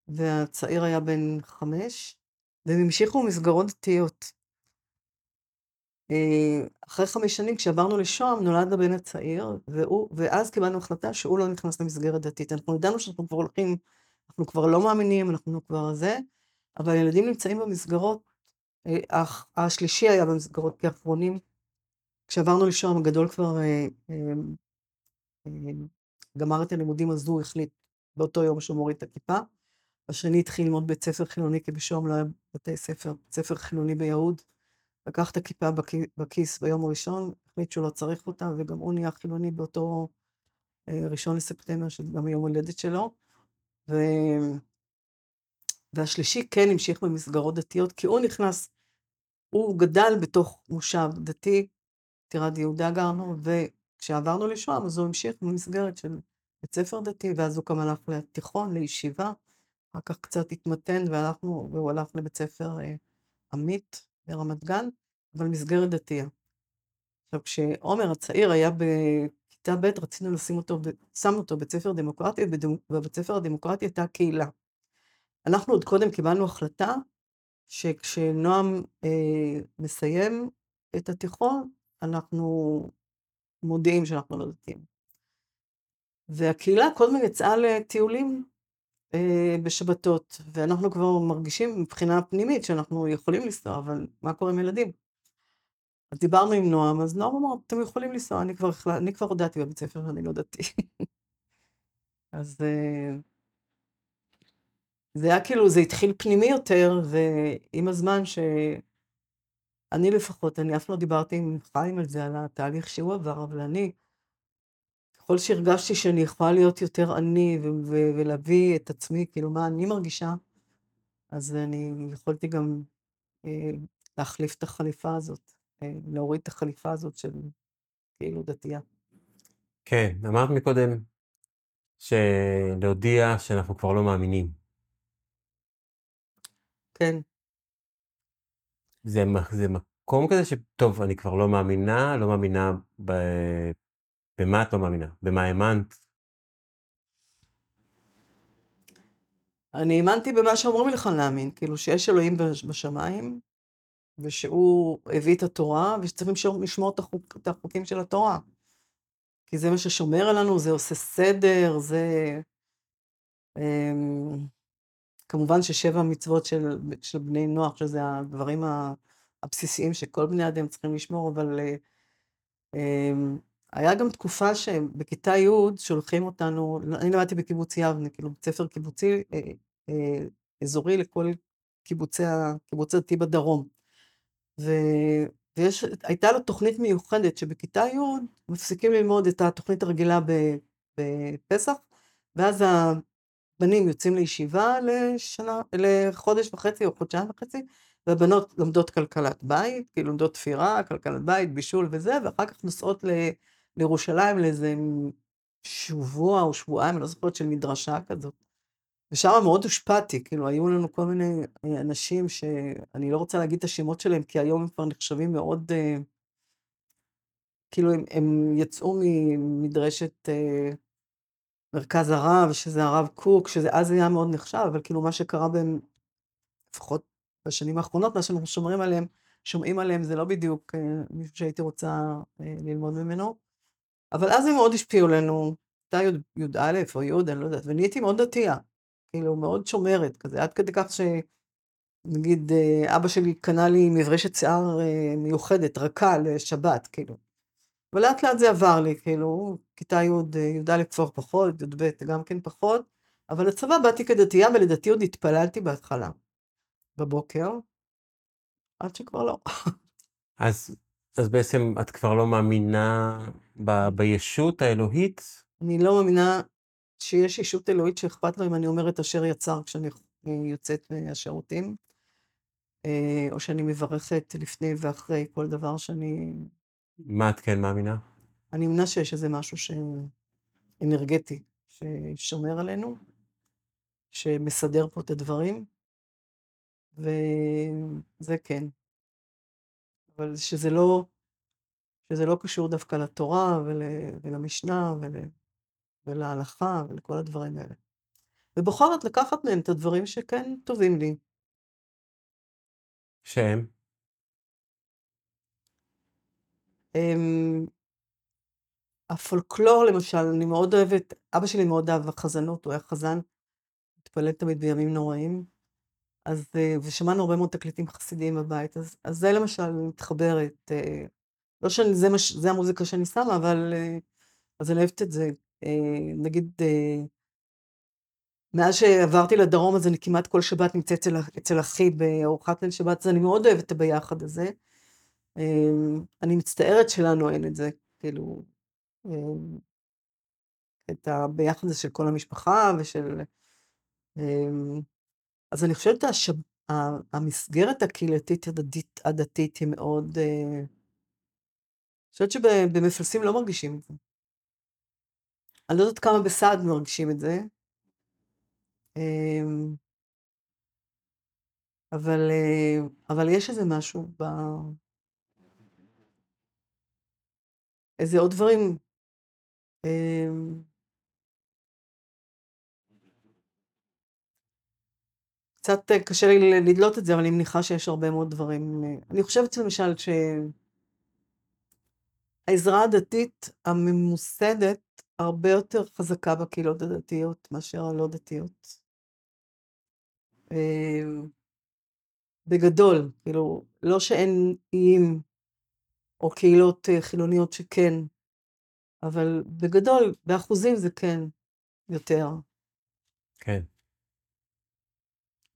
והצעיר היה בן חמש, והם המשיכו מסגרות דתיות. אה, אחרי חמש שנים, כשעברנו לשוהם, נולד הבן הצעיר, והוא, ואז קיבלנו החלטה שהוא לא נכנס למסגרת דתית. אנחנו ידענו שאנחנו כבר הולכים אנחנו כבר לא מאמינים, אנחנו כבר זה, אבל הילדים נמצאים במסגרות, אה, השלישי היה במסגרות כאחרונים. כשעברנו לשם, הגדול כבר אה, אה, גמר את הלימודים, אז הוא החליט באותו יום שהוא מוריד את הכיפה. השני התחיל ללמוד בית ספר חילוני, כי בשום לא היה בתי ספר, בית ספר חילוני ביהוד. לקח את הכיפה בכיס ביום הראשון, החליט שהוא לא צריך אותה, וגם הוא נהיה חילוני באותו ראשון לספטמבר, שזה גם היום הולדת שלו. ו... והשלישי כן המשיך במסגרות דתיות, כי הוא נכנס, הוא גדל בתוך מושב דתי, טירת יהודה גרנו, וכשעברנו לשוהם אז הוא המשיך במסגרת של בית ספר דתי, ואז הוא גם הלך לתיכון, לישיבה, אחר כך קצת התמתן והלכנו, והוא הלך לבית ספר אה, עמית ברמת גן, אבל מסגרת דתייה. עכשיו, כשעומר הצעיר היה בכיתה ב', רצינו לשים אותו, שמנו אותו בית ספר דמוקרטי, ובבית ספר הדמוקרטי הייתה קהילה. אנחנו עוד קודם קיבלנו החלטה שכשנועם אה, מסיים את התיכון, אנחנו מודיעים שאנחנו לא דתיים. והקהילה כל הזמן יצאה לטיולים אה, בשבתות, ואנחנו כבר מרגישים מבחינה פנימית שאנחנו יכולים לנסוע, אבל מה קורה עם ילדים? אז דיברנו עם נועם, אז נועם אמר, אתם יכולים לנסוע, אני כבר. אני כבר הודעתי בבית ספר שאני לא דתי. אז אה, זה היה כאילו, זה התחיל פנימי יותר, ועם הזמן שאני לפחות, אני אף לא דיברתי עם חיים על זה, על התהליך שהוא עבר, אבל אני, ככל שהרגשתי שאני יכולה להיות יותר אני, ולהביא את עצמי, כאילו מה אני מרגישה, אז אני יכולתי גם אה, להחליף את החליפה הזאת, להוריד את החליפה הזאת של כאילו דתייה. כן, אמרת מקודם שלהודיע שאנחנו כבר לא מאמינים. כן, זה, זה מקום כזה שטוב, אני כבר לא מאמינה, לא מאמינה ב... במה את לא מאמינה? במה האמנת? אני האמנתי במה שאומרים לך להאמין, כאילו שיש אלוהים בש- בשמיים, ושהוא הביא את התורה, ושצריך לשמור- את, החוק, את החוקים של התורה. כי זה מה ששומר עלינו, זה עושה סדר, זה... אמ, כמובן ששבע המצוות של, של בני נוח, שזה הדברים הבסיסיים שכל בני אדם צריכים לשמור, אבל אמ, היה גם תקופה שבכיתה י' שולחים אותנו, אני למדתי בקיבוץ יבנה, כאילו בית ספר קיבוצי אה, אה, אזורי לכל קיבוצי, הדתי בדרום. ו... ויש, הייתה לו תוכנית מיוחדת שבכיתה י' מפסיקים ללמוד את התוכנית הרגילה בפסח, ואז הבנים יוצאים לישיבה לשנה, לחודש וחצי או חודשיים וחצי, והבנות לומדות כלכלת בית, כאילו לומדות תפירה, כלכלת בית, בישול וזה, ואחר כך נוסעות ל, לירושלים לאיזה שבוע או שבועיים, אני לא זוכרת, של מדרשה כזאת. ושם מאוד הושפעתי, כאילו, היו לנו כל מיני אה, אנשים שאני לא רוצה להגיד את השמות שלהם, כי היום הם כבר נחשבים מאוד, אה, כאילו, הם, הם יצאו ממדרשת אה, מרכז הרב, שזה הרב קוק, שזה אז היה מאוד נחשב, אבל כאילו, מה שקרה בהם, לפחות בשנים האחרונות, מה שאנחנו שומרים עליהם, שומעים עליהם, זה לא בדיוק אה, מישהו שהייתי רוצה אה, ללמוד ממנו. אבל אז הם מאוד השפיעו עלינו, כיתה י'- י"א או י', אני לא יודעת, ונהייתי מאוד דתייה. כאילו, מאוד שומרת כזה, עד כדי כך שנגיד אה, אבא שלי קנה לי מברשת שיער אה, מיוחדת, רכה, לשבת, כאילו. ולאט לאט זה עבר לי, כאילו, כיתה י', אה, י"א כבר פחות, י"ב גם כן פחות, אבל לצבא באתי כדתייה, ולדעתי עוד התפללתי בהתחלה, בבוקר, עד שכבר לא. אז, אז בעצם את כבר לא מאמינה ב... בישות האלוהית? אני לא מאמינה שיש ישות אלוהית שאכפת לו אם אני אומרת אשר יצר כשאני יוצאת מהשירותים, אה, או שאני מברכת לפני ואחרי כל דבר שאני... מה את כן מאמינה? אני מאמינה שיש איזה משהו שאנרגטי, ששומר עלינו, שמסדר פה את הדברים, וזה כן. אבל שזה לא, שזה לא קשור דווקא לתורה ול, ולמשנה ול, ולהלכה ולכל הדברים האלה. ובוחרת לקחת מהם את הדברים שכן טובים לי. שהם? אמ, הפולקלור למשל, אני מאוד אוהבת, אבא שלי מאוד אהב החזנות, הוא היה חזן, התפלל תמיד בימים נוראים, אז, אה, ושמענו הרבה מאוד תקליטים חסידיים בבית, אז, אז זה למשל מתחברת, אה, לא שזה המוזיקה שאני שמה, אבל אה, אז אני אוהבת את זה. אה, נגיד, אה, מאז שעברתי לדרום, אז אני כמעט כל שבת נמצאת אצל, אחי בארוחת ליל שבת, אז אני מאוד אוהבת את הביחד הזה. אמ, אני מצטערת שלנו אין את זה, כאילו, את הביחד הזה של כל המשפחה ושל... אז אני חושבת שהמסגרת הקהילתית הדתית, היא מאוד... אה, אני חושבת שבמפלסים לא מרגישים את זה. אני לא יודעת כמה בסעד מרגישים את זה, אמ, אבל, אה, אבל יש איזה משהו ב... איזה עוד דברים. אמ, קצת אה, קשה לי לדלות את זה, אבל אני מניחה שיש הרבה מאוד דברים. אה, אני חושבת למשל שהעזרה הדתית הממוסדת הרבה יותר חזקה בקהילות הדתיות מאשר הלא דתיות. אמ, בגדול, כאילו, לא שאין איים או קהילות חילוניות שכן, אבל בגדול, באחוזים זה כן יותר. כן.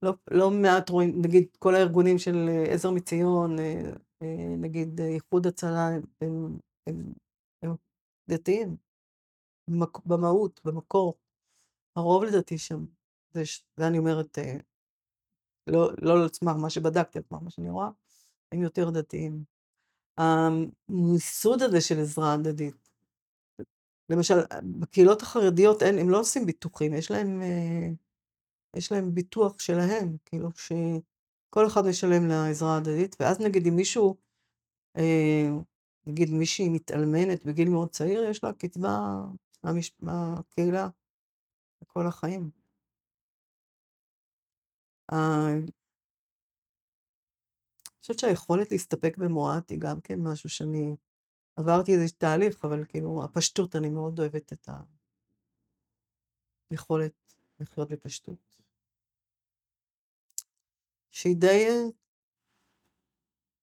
לא, לא מעט רואים, נגיד כל הארגונים של עזר מציון, נגיד איחוד הצלה, הם, הם, הם דתיים, במהות, במקור. הרוב לדעתי שם, זה, זה אני אומרת, לא, לא על סמך מה שבדקתי, על מה שאני רואה, הם יותר דתיים. המיסוד הזה של עזרה הדדית, למשל, בקהילות החרדיות אין, הם לא עושים ביטוחים, יש להם, יש להם ביטוח שלהם, כאילו שכל אחד משלם לעזרה ההדדית, ואז נגיד אם מישהו, נגיד מישהי מתאלמנת בגיל מאוד צעיר, יש לה קצבה מהמש... מהקהילה לכל החיים. אני חושבת שהיכולת להסתפק במועט היא גם כן משהו שאני עברתי איזה תהליך, אבל כאילו, הפשטות, אני מאוד אוהבת את היכולת לחיות בפשטות. שהיא די,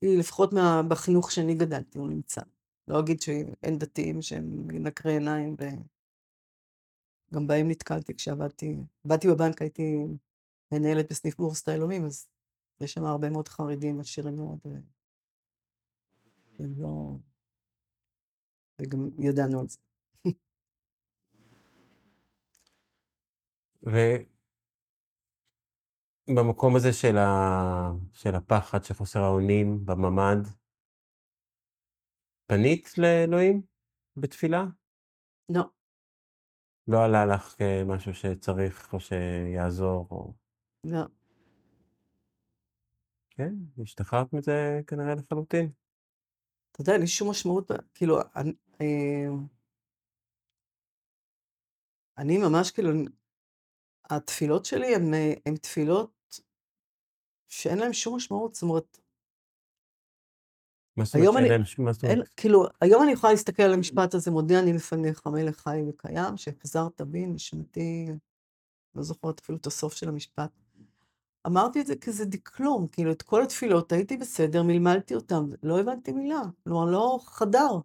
היא לפחות מה, בחינוך שאני גדלתי, הוא נמצא. לא אגיד שאין דתיים שהם נקרי עיניים, וגם בהם נתקלתי כשעבדתי, עבדתי בבנק, הייתי מנהלת בסניף בורסת היהלומים, אז יש שם הרבה מאוד חרדים עשירים מאוד, והם לא... וגם ידענו על זה. ובמקום הזה של, ה... של הפחד, של חוסר האונים, בממ"ד, פנית לאלוהים בתפילה? לא. לא עלה לך כמשהו שצריך או שיעזור? או... לא. כן, השתחררת מזה כנראה לחלוטין. אתה יודע, אין לי שום משמעות, כאילו, אני, אה, אני ממש כאילו, התפילות שלי הן, הן תפילות שאין להן שום משמעות, זאת אומרת, מה זאת אומרת שאין? כאילו, היום אני יכולה להסתכל על המשפט הזה, מודיע אני לפניך, מלך חי וקיים, שהחזרת בי, נשמתי, לא זוכרת אפילו את הסוף של המשפט. אמרתי את זה כזה דקלום, כאילו, את כל התפילות הייתי בסדר, מלמלתי אותם, לא הבנתי מילה, כלומר, לא חדר.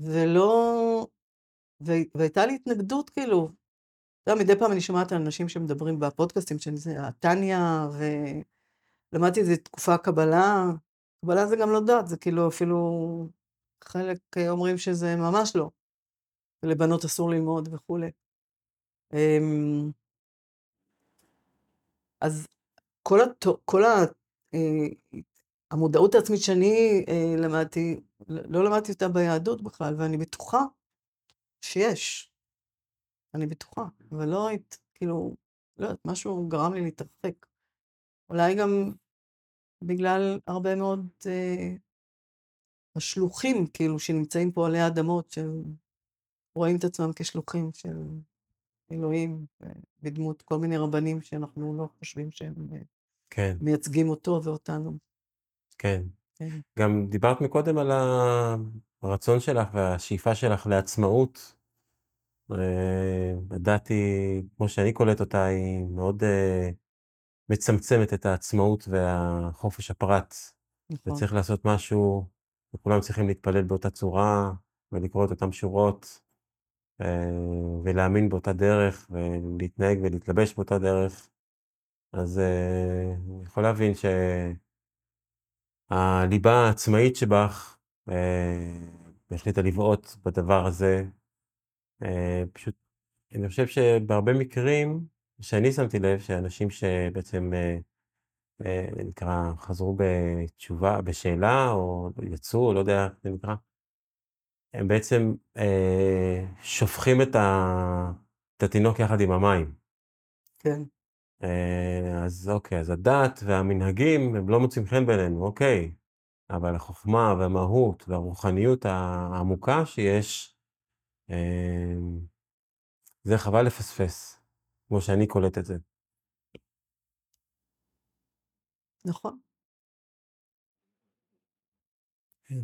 ולא... והייתה לי התנגדות, כאילו, אתה יודע, מדי פעם אני שומעת על אנשים שמדברים בפודקאסטים של זה, טניה, ולמדתי איזה תקופה קבלה, קבלה זה גם לא דת, זה כאילו אפילו, חלק אומרים שזה ממש לא. לבנות אסור ללמוד וכולי. אמ, אז כל, הת... כל. אה, המודעות העצמית שאני אה, למדתי, לא למדתי אותה ביהדות בכלל, ואני בטוחה שיש. אני בטוחה, אבל לא היית, כאילו, לא יודעת, משהו גרם לי להתרחק. אולי גם בגלל הרבה מאוד אה, השלוחים, כאילו, שנמצאים פה עלי האדמות, שרואים את עצמם כשלוחים של אלוהים, בדמות כל מיני רבנים שאנחנו לא חושבים שהם אה, כן. מייצגים אותו ואותנו. כן. כן. גם דיברת מקודם על הרצון שלך והשאיפה שלך לעצמאות. לדעתי, כמו שאני קולט אותה, היא מאוד uh, מצמצמת את העצמאות והחופש הפרט. נכון. וצריך לעשות משהו, וכולם צריכים להתפלל באותה צורה, ולקרוא את אותן שורות, uh, ולהאמין באותה דרך, ולהתנהג ולהתלבש באותה דרך. אז uh, אני יכול להבין שהליבה העצמאית שבך uh, החליטה לבעוט בדבר הזה, אה, פשוט, אני חושב שבהרבה מקרים, שאני שמתי לב שאנשים שבעצם, אה, אה, נקרא, חזרו בתשובה, בשאלה, או יצאו, לא יודע איך זה נקרא, הם בעצם שופכים את, התינוק יחד עם המים. כן. אז אוקיי, אז הדת והמנהגים הם לא מוצאים חן בינינו, אוקיי, אבל החוכמה והמהות והרוחניות העמוקה שיש, זה חבל לפספס, כמו שאני קולט את זה. נכון. כן.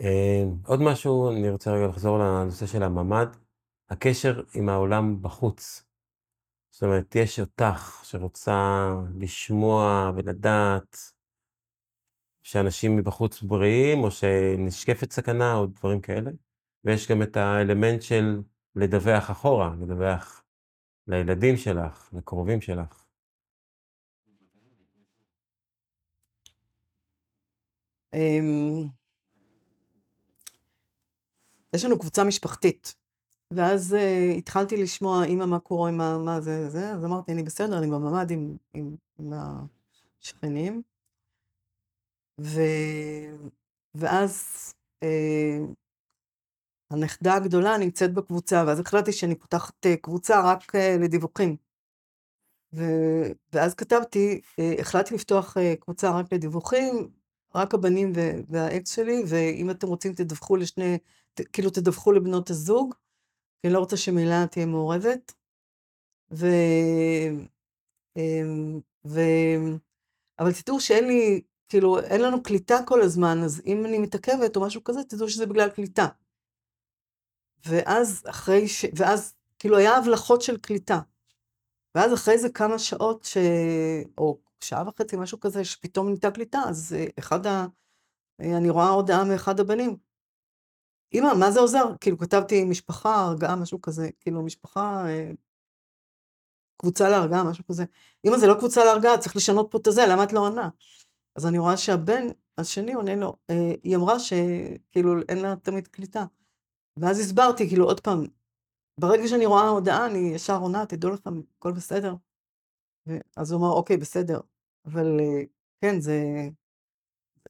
אמ, עוד משהו, אני רוצה רגע לחזור לנושא של הממ"ד, הקשר עם העולם בחוץ. זאת אומרת, יש אותך שרוצה לשמוע ולדעת שאנשים מבחוץ בריאים, או שנשקפת סכנה, או דברים כאלה. ויש גם את האלמנט של לדווח אחורה, לדווח לילדים שלך, לקרובים שלך. אמ, יש לנו קבוצה משפחתית, ואז uh, התחלתי לשמוע, אמא, מה קורה, מה, מה זה, זה, אז אמרתי, אני בסדר, אני בממ"ד עם, עם, עם השכנים. ו... ואז אה, הנכדה הגדולה נמצאת בקבוצה, ואז החלטתי שאני פותחת אה, קבוצה רק אה, לדיווחים. ו... ואז כתבתי, אה, החלטתי לפתוח קבוצה רק לדיווחים, רק הבנים ו... והאקס שלי, ואם אתם רוצים תדווחו לשני, ת... כאילו תדווחו לבנות הזוג, כי אני לא רוצה שמילה תהיה מעורבת. ו... אה, ו... אבל תדעו שאין לי כאילו, אין לנו קליטה כל הזמן, אז אם אני מתעכבת או משהו כזה, תדעו שזה בגלל קליטה. ואז אחרי ש... ואז, כאילו, היה הבלחות של קליטה. ואז אחרי זה כמה שעות ש... או שעה וחצי, משהו כזה, שפתאום נהייתה קליטה, אז אה, אחד ה... אה, אני רואה הודעה מאחד הבנים. אמא, מה זה עוזר? כאילו, כתבתי משפחה, הרגעה, משהו כזה, כאילו, משפחה, אה, קבוצה להרגעה, משהו כזה. אמא, זה לא קבוצה להרגעה, צריך לשנות פה את הזה, למה את לא עונה? אז אני רואה שהבן השני עונה לו, היא אמרה שכאילו אין לה תמיד קליטה. ואז הסברתי, כאילו, עוד פעם, ברגע שאני רואה הודעה, אני ישר עונה, תדעו לכם, הכל בסדר. אז הוא אמר, אוקיי, בסדר. אבל אה, כן, זה,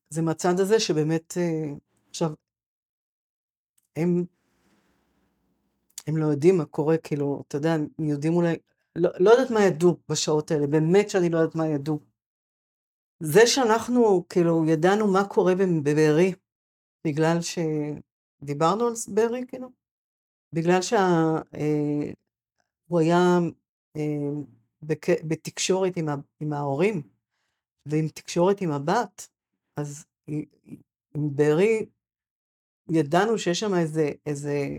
זה מהצד הזה שבאמת, אה, עכשיו, הם, הם לא יודעים מה קורה, כאילו, אתה יודע, הם יודעים אולי, לא, לא יודעת מה ידעו בשעות האלה, באמת שאני לא יודעת מה ידעו. זה שאנחנו כאילו ידענו מה קורה בבארי, בגלל שדיברנו על בארי, כאילו, בגלל שהוא אה, היה אה. בתקשורת עם, ההורים ועם תקשורת עם הבת, אז עם בארי ידענו שיש שם איזה, איזה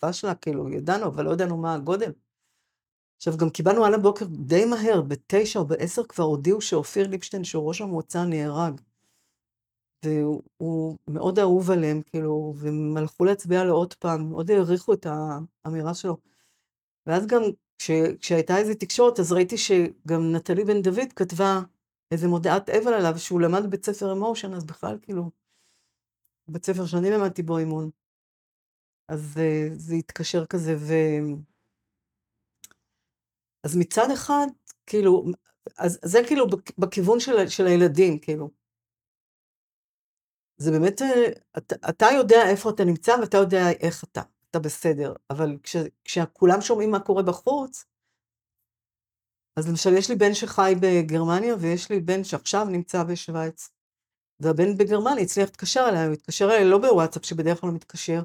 פשלה, כאילו, ידענו, אבל לא ידענו מה הגודל. עכשיו, גם קיבלנו על הבוקר די מהר, בתשע או בעשר כבר הודיעו שאופיר ליפשטיין, שהוא ראש המועצה, נהרג. והוא מאוד אהוב עליהם, כאילו, והם הלכו להצביע לו עוד פעם, מאוד העריכו את האמירה שלו. ואז גם, כש, כשהייתה איזו תקשורת, אז ראיתי שגם נטלי בן דוד כתבה איזה מודעת אבל עליו, שהוא למד בבית ספר אמושן, אז בכלל, כאילו, בית ספר שאני למדתי בו אימון. אז אה, זה התקשר כזה, ו... אז מצד אחד, כאילו, אז זה כאילו בכיוון של, של הילדים, כאילו. זה באמת, אה, אתה, אתה יודע איפה אתה נמצא ואתה יודע איך אתה, אתה בסדר. אבל כש, כשכולם שומעים מה קורה בחוץ, אז למשל, יש לי בן שחי בגרמניה, ויש לי בן שעכשיו נמצא בשוויץ. והבן בגרמניה הצליח להתקשר אליי, הוא התקשר אליי לא בוואטסאפ, שבדרך כלל הוא מתקשר,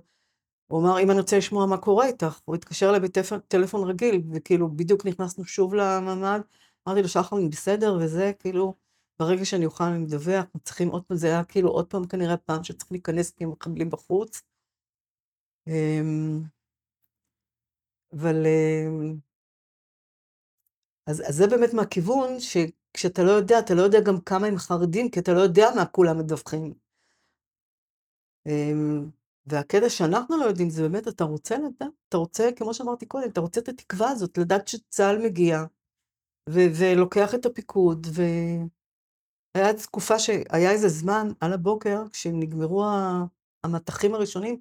הוא אמר, אם אני רוצה לשמוע מה קורה איתך, הוא התקשר אליי בטלפון רגיל, וכאילו, בדיוק נכנסנו שוב לממ"ד, אמרתי לו, שחר, אני בסדר, וזה, כאילו, ברגע שאני אוכל, אני מדווח, צריכים עוד פעם, זה היה כאילו עוד פעם כנראה פעם שצריך להיכנס כי הם מחבלים בחוץ. אמ, אבל... אמ, אז, אז זה באמת מהכיוון שכשאתה לא יודע, אתה לא יודע גם כמה הם חרדים, כי אתה לא יודע מה כולם מדווחים. אמ, והקטע שאנחנו לא יודעים זה באמת, אתה רוצה לדעת, אתה רוצה, כמו שאמרתי קודם, אתה רוצה את התקווה הזאת, לדעת שצה"ל מגיע, ו- ולוקח את הפיקוד, והיה תקופה שהיה איזה זמן על הבוקר, כשנגמרו המטחים הראשונים,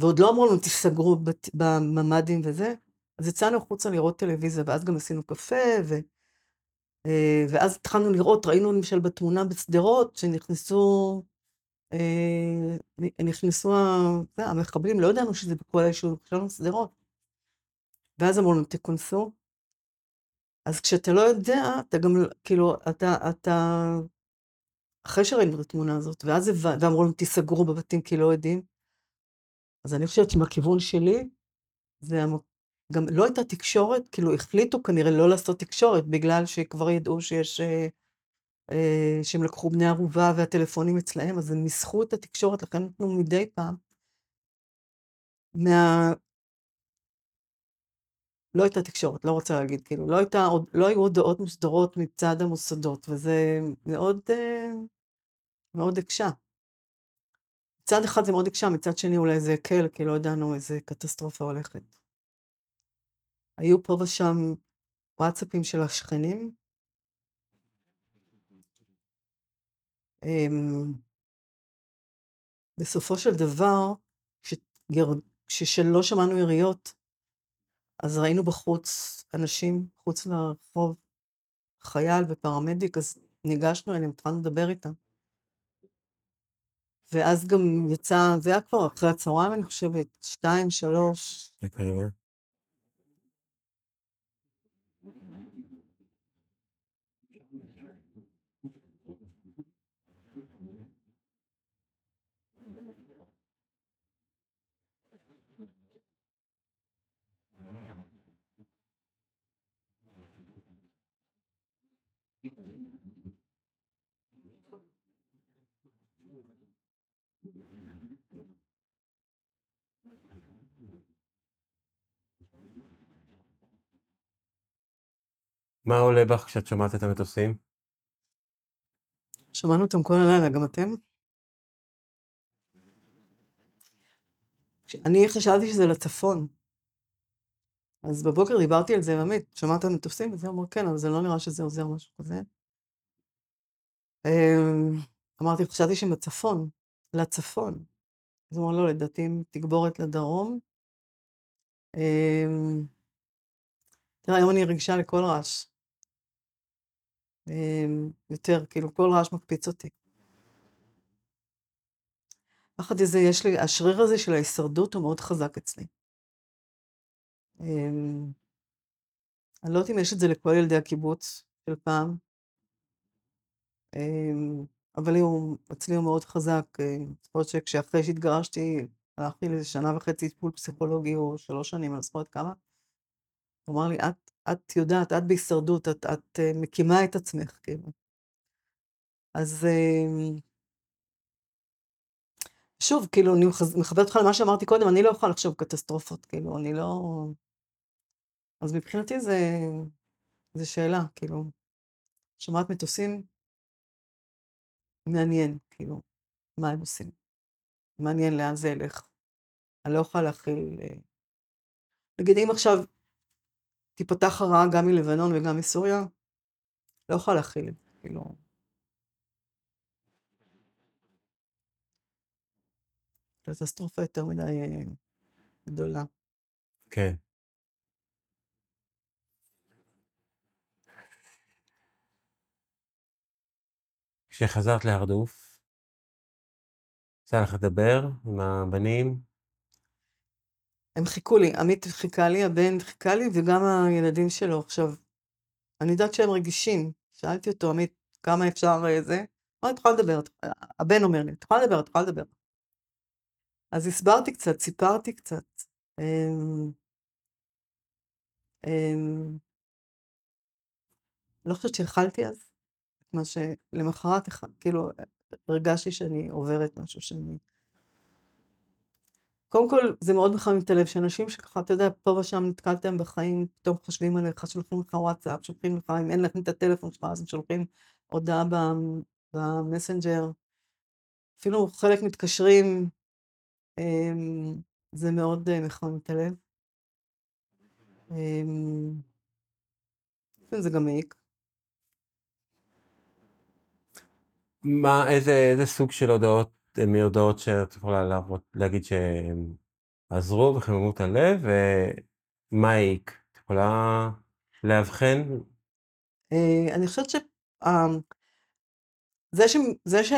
ועוד לא אמרו לנו, תיסגרו בממ"דים וזה, אז יצאנו החוצה לראות טלוויזיה, ואז גם עשינו קפה, ו... אה, ואז התחלנו לראות, ראינו למשל בתמונה בשדרות, שנכנסו אה, נכנסו המחבלים, לא ידענו שזה בכל היישוב, חשבנו שדרות. ואז אמרו לנו, תכנסו. אז כשאתה לא יודע, אתה גם, כאילו, אתה, אתה, אחרי שראינו את התמונה הזאת, ואז ואמרו לנו, תיסגרו בבתים כי לא יודעים. אז אני חושבת שמהכיוון שלי, זה גם לא הייתה תקשורת, כאילו החליטו כנראה לא לעשות תקשורת, בגלל שכבר ידעו שיש אה, אה, שהם לקחו בני ערובה והטלפונים אצלהם, אז הם ניסחו את התקשורת, לכן נתנו מדי פעם. מה... לא הייתה תקשורת, לא רוצה להגיד, כאילו, לא הייתה, לא היו הודעות מוסדרות מצד המוסדות, וזה מאוד, אה, מאוד הקשה. מצד אחד זה מאוד הקשה, מצד שני אולי זה הקל, כי לא ידענו איזה קטסטרופה הולכת. היו פה ושם וואטסאפים של השכנים. אמ, בסופו של דבר, כשלא שמענו יריות, אז ראינו בחוץ אנשים, חוץ לרחוב, חייל ופרמדיק, אז ניגשנו אליהם, התחלנו לדבר איתם. ואז גם יצא, זה היה כבר אחרי הצהריים, אני חושבת, שתיים, שלוש. מה עולה בך כשאת שומעת את המטוסים? שמענו אותם כל הלילה, גם אתם? אני חשבתי שזה לצפון. אז בבוקר דיברתי על זה עם עמית, שמעת מטוסים? וזה אמר כן, אבל זה לא נראה שזה עוזר משהו כזה. אמ, אמרתי, חשבתי שהם בצפון, לצפון. אז הוא אמר, לא, לדעתי תגבורת לדרום. אמ, תראה, היום אני רגישה לכל רעש. אמ, יותר, כאילו, כל רעש מקפיץ אותי. יחד עם זה, יש לי, השריר הזה של ההישרדות הוא מאוד חזק אצלי. אמ, אני לא יודעת אם יש את זה לכל ילדי הקיבוץ של פעם, אמ, אבל הוא, אצלי הוא מאוד חזק. לפחות שכשאחרי שהתגרשתי, הלכתי לאיזה שנה וחצי טיפול פסיכולוגי, או שלוש שנים, אני לא זוכרת כמה. הוא אמר לי, את, את יודעת, את בהישרדות, את, את uh, מקימה את עצמך, כאילו. אז uh, שוב, כאילו, אני מכבדת אותך למה שאמרתי קודם, אני לא יכולה לחשוב קטסטרופות, כאילו, אני לא... אז מבחינתי זה, זה שאלה, כאילו, שומעת מטוסים, מעניין, כאילו, מה הם עושים. מעניין לאן זה ילך. אני לא יכולה להכיל... אה, נגיד, אם עכשיו תיפתח הרעה גם מלבנון וגם מסוריה, לא יכולה להכיל את זה, כאילו... קטסטרופה יותר מדי אה, גדולה. כן. כשחזרת להרדוף, יצא לך לדבר עם הבנים? הם חיכו לי, עמית חיכה לי, הבן חיכה לי, וגם הילדים שלו. עכשיו, אני יודעת שהם רגישים. שאלתי אותו, עמית, כמה אפשר אה, זה? אמר, את יכולה לדבר, הבן אומר לי, את יכולה לדבר, את יכולה לדבר. אז הסברתי קצת, סיפרתי קצת. אמ, אמ, לא חושבת שהכלתי אז, מה שלמחרת, כאילו, הרגשתי שאני עוברת משהו שאני... קודם כל, זה מאוד מחמם את הלב, שאנשים שככה, אתה יודע, פה ושם נתקלתם בחיים, פתאום חושבים עליך, שולחים לך וואטסאפ, שולחים לך, אם אין לכם את הטלפון שלך, אז הם שולחים הודעה במסנג'ר. אפילו חלק מתקשרים, אמ, זה מאוד אה, מחמם את הלב. אמ, זה גם מעיק. מה, איזה, איזה סוג של הודעות, מהודעות שאת יכולה לעבוד, להגיד שהם עזרו וחיממו את הלב, ומה העיק? את יכולה לאבחן? אה, אני חושבת ש... אמ, זה ש... זה ש...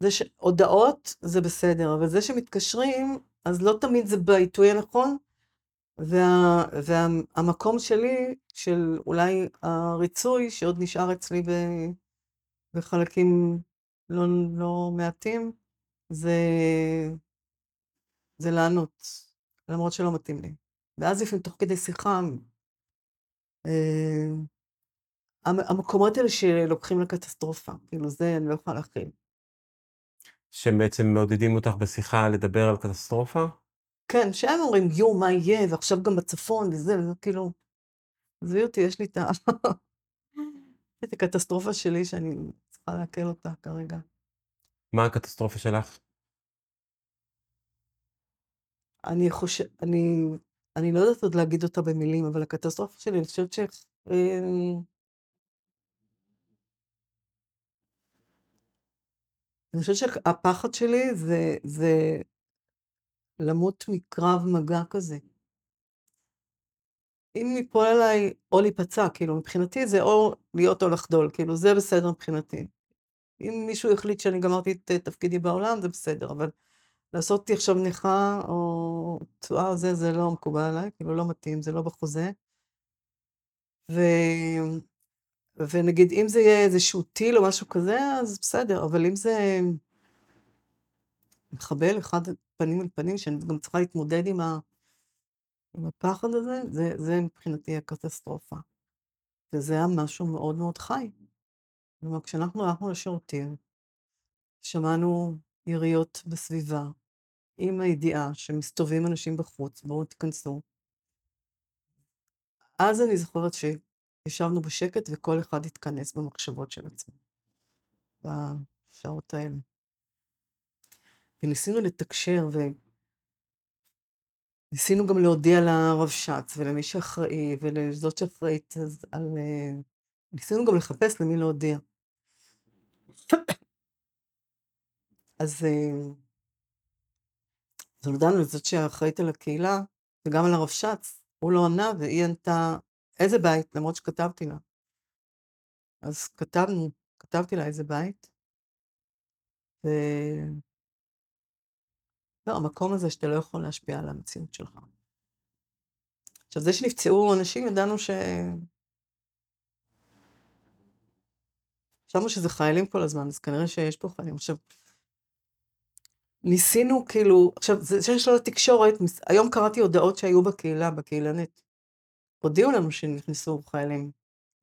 זה שהודעות זה בסדר, אבל זה שמתקשרים, אז לא תמיד זה בעיתוי הנכון, וה, והמקום שלי, של אולי הריצוי, שעוד נשאר אצלי בחלקים לא, לא מעטים, זה, זה לענות, למרות שלא מתאים לי. ואז לפעמים תוך כדי שיחה, אה, המקומות האלה שלוקחים לקטסטרופה, כאילו זה אני לא יכולה להכיל. שהם בעצם מעודדים אותך בשיחה לדבר על קטסטרופה? כן, שהם אומרים, יואו, מה יהיה, ועכשיו גם בצפון, וזה, וזה כאילו, עזבי אותי, יש לי. את הקטסטרופה שלי שאני צריכה לעכל אותה כרגע. מה הקטסטרופה שלך? אני חוש... אני... אני לא יודעת עוד להגיד אותה במילים, אבל הקטסטרופה שלי, אני חושבת ש... אמ, אני חושבת שהפחד שלי זה, זה למות מקרב מגע כזה. אם ייפול עליי או להיפצע, כאילו מבחינתי זה או להיות או לחדול, כאילו זה בסדר מבחינתי. אם מישהו החליט שאני גמרתי את תפקידי בעולם, זה בסדר, אבל לעשות אותי עכשיו נכה או פצועה, זה, זה לא מקובל עליי, כאילו לא מתאים, זה לא בחוזה. ו... ונגיד, אם זה יהיה איזשהו טיל או משהו כזה, אז בסדר, אבל אם זה מחבל אחד פנים אל פנים, שאני גם צריכה להתמודד עם, ה... עם הפחד הזה, זה, זה מבחינתי הקטסטרופה. וזה היה משהו מאוד מאוד חי. כלומר, כשאנחנו הלכנו לשירותים, שמענו יריות בסביבה, עם הידיעה שמסתובבים אנשים בחוץ, בואו תיכנסו. אז אני זוכרת שישבנו בשקט וכל אחד התכנס במחשבות של עצמו, בשעות האלה. וניסינו לתקשר, וניסינו גם להודיע לרבש"ץ ולמי שאחראי ולזאת שאחראית על... ניסינו גם לחפש למי להודיע. אז אז הודענו לזאת שאחראית על הקהילה, וגם על הרבש"ץ, הוא לא ענה, והיא ענתה, איזה בית? למרות שכתבתי לה. אז כתבנו, כתבתי לה איזה בית, ו... לא, המקום הזה שאתה לא יכול להשפיע על המציאות שלך. עכשיו, זה שנפצעו אנשים, ידענו ש... חשבנו שזה חיילים כל הזמן, אז כנראה שיש פה חיילים. עכשיו, ניסינו כאילו, עכשיו, זה שיש לו תקשורת, היום קראתי הודעות שהיו בקהילה, בקהילנית. הודיעו לנו שנכנסו חיילים,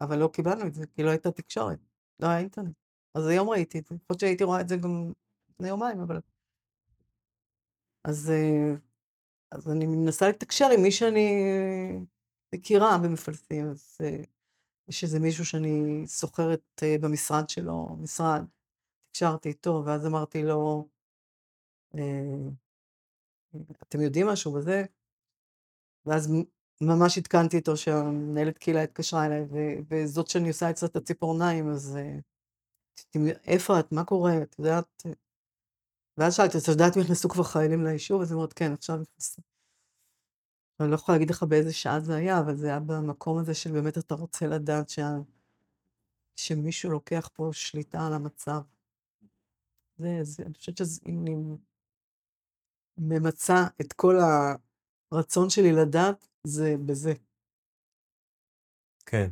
אבל לא קיבלנו את זה, כי לא הייתה תקשורת, לא היה אינטרנט. אז היום ראיתי את זה, להיות שהייתי רואה את זה גם לפני יומיים, אבל... אז, אה, אז אני מנסה לתקשר עם מי שאני מכירה במפלסים, אז אה, יש איזה מישהו שאני סוחרת אה, במשרד שלו, משרד, תקשרתי איתו, ואז אמרתי לו, אתם יודעים משהו בזה? ואז ממש עדכנתי אותו שהמנהלת קהילה התקשרה אליי, וזאת שאני עושה אצלה את הציפורניים, אז איפה את? מה קורה? את יודעת? ואז שאלתי, את יודעת אם נכנסו כבר חיילים ליישוב? אז היא אומרת, כן, עכשיו נכנסו. אני לא יכולה להגיד לך באיזה שעה זה היה, אבל זה היה במקום הזה של באמת אתה רוצה לדעת שה... שמישהו לוקח פה שליטה על המצב. זה, זה, אני חושבת שאם אני ממצה את כל הרצון שלי לדעת, זה בזה. כן.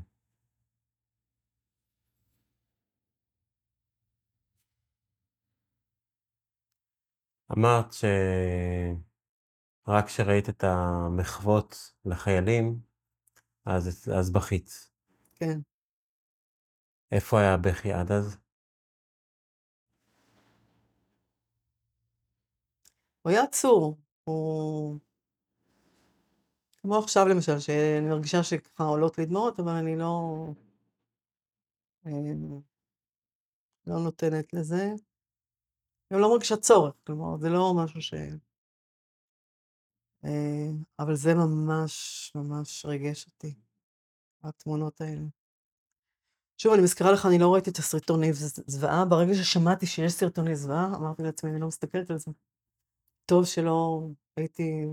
אמרת שרק כשראית את המחוות לחיילים, אז, אז בכית. כן. איפה היה הבכי עד אז? הוא היה עצור. הוא... כמו עכשיו למשל, שאני מרגישה שככה עולות לי דמעות, אבל אני לא... אמ, לא נותנת לזה. אני לא מרגישה צורך, כלומר, זה לא משהו ש... אה, אבל זה ממש ממש ריגש אותי, התמונות האלה. שוב, אני מזכירה לך, אני לא ראיתי את הסרטוני זוועה. ברגע ששמעתי שיש סרטוני זוועה, אמרתי לעצמי, אני לא מסתכלת על זה. טוב שלא הייתי...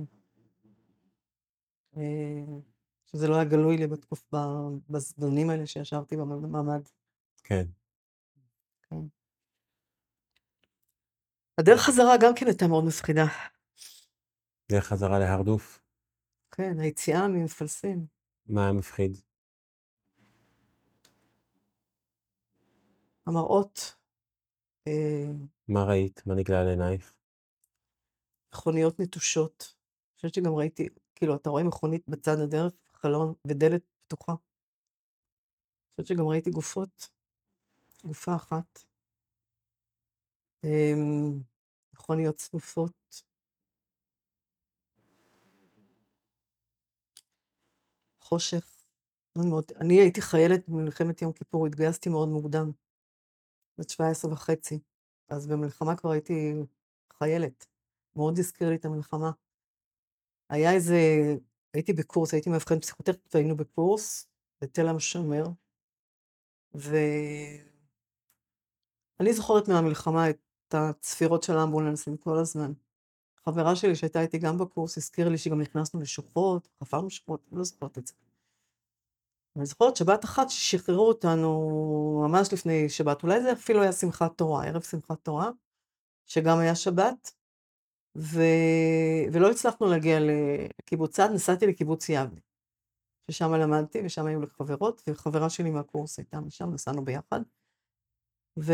אה, שזה לא היה גלוי לי בתקופה, בזמנים האלה שישבתי בממ"ד. כן. כן. הדרך חזרה גם כן הייתה מאוד מפחידה. דרך חזרה להרדוף? כן, היציאה ממפלסים. מה היה מפחיד? המראות. אה, מה ראית? מה נגלה לעינייך? מכוניות נטושות. אני חושבת שגם ראיתי, כאילו, אתה רואה מכונית בצד הדרך, חלון ודלת פתוחה. אני חושבת שגם ראיתי גופות, גופה אחת. אמ, מכוניות צפופות. חושך. אני הייתי חיילת במלחמת יום כיפור, התגייסתי מאוד מוקדם. בת 17 וחצי. אז במלחמה כבר הייתי חיילת. מאוד הזכיר לי את המלחמה. היה איזה, הייתי בקורס, הייתי מאבחנת פסיכוטכנית והיינו בקורס בתל השומר, ואני זוכרת מהמלחמה את הצפירות של האמבולנסים כל הזמן. חברה שלי שהייתה איתי גם בקורס הזכירה לי שגם נכנסנו לשוחות, חפרנו שוחות, אני לא זוכרת את זה. אני זוכרת שבת אחת ששחררו אותנו ממש לפני שבת, אולי זה אפילו היה שמחת תורה, ערב שמחת תורה, שגם היה שבת, ו... ולא הצלחנו להגיע לקיבוץ צד, נסעתי לקיבוץ יבנה, ששם למדתי ושם היו לי חברות, וחברה שלי מהקורס הייתה משם, נסענו ביחד. ו...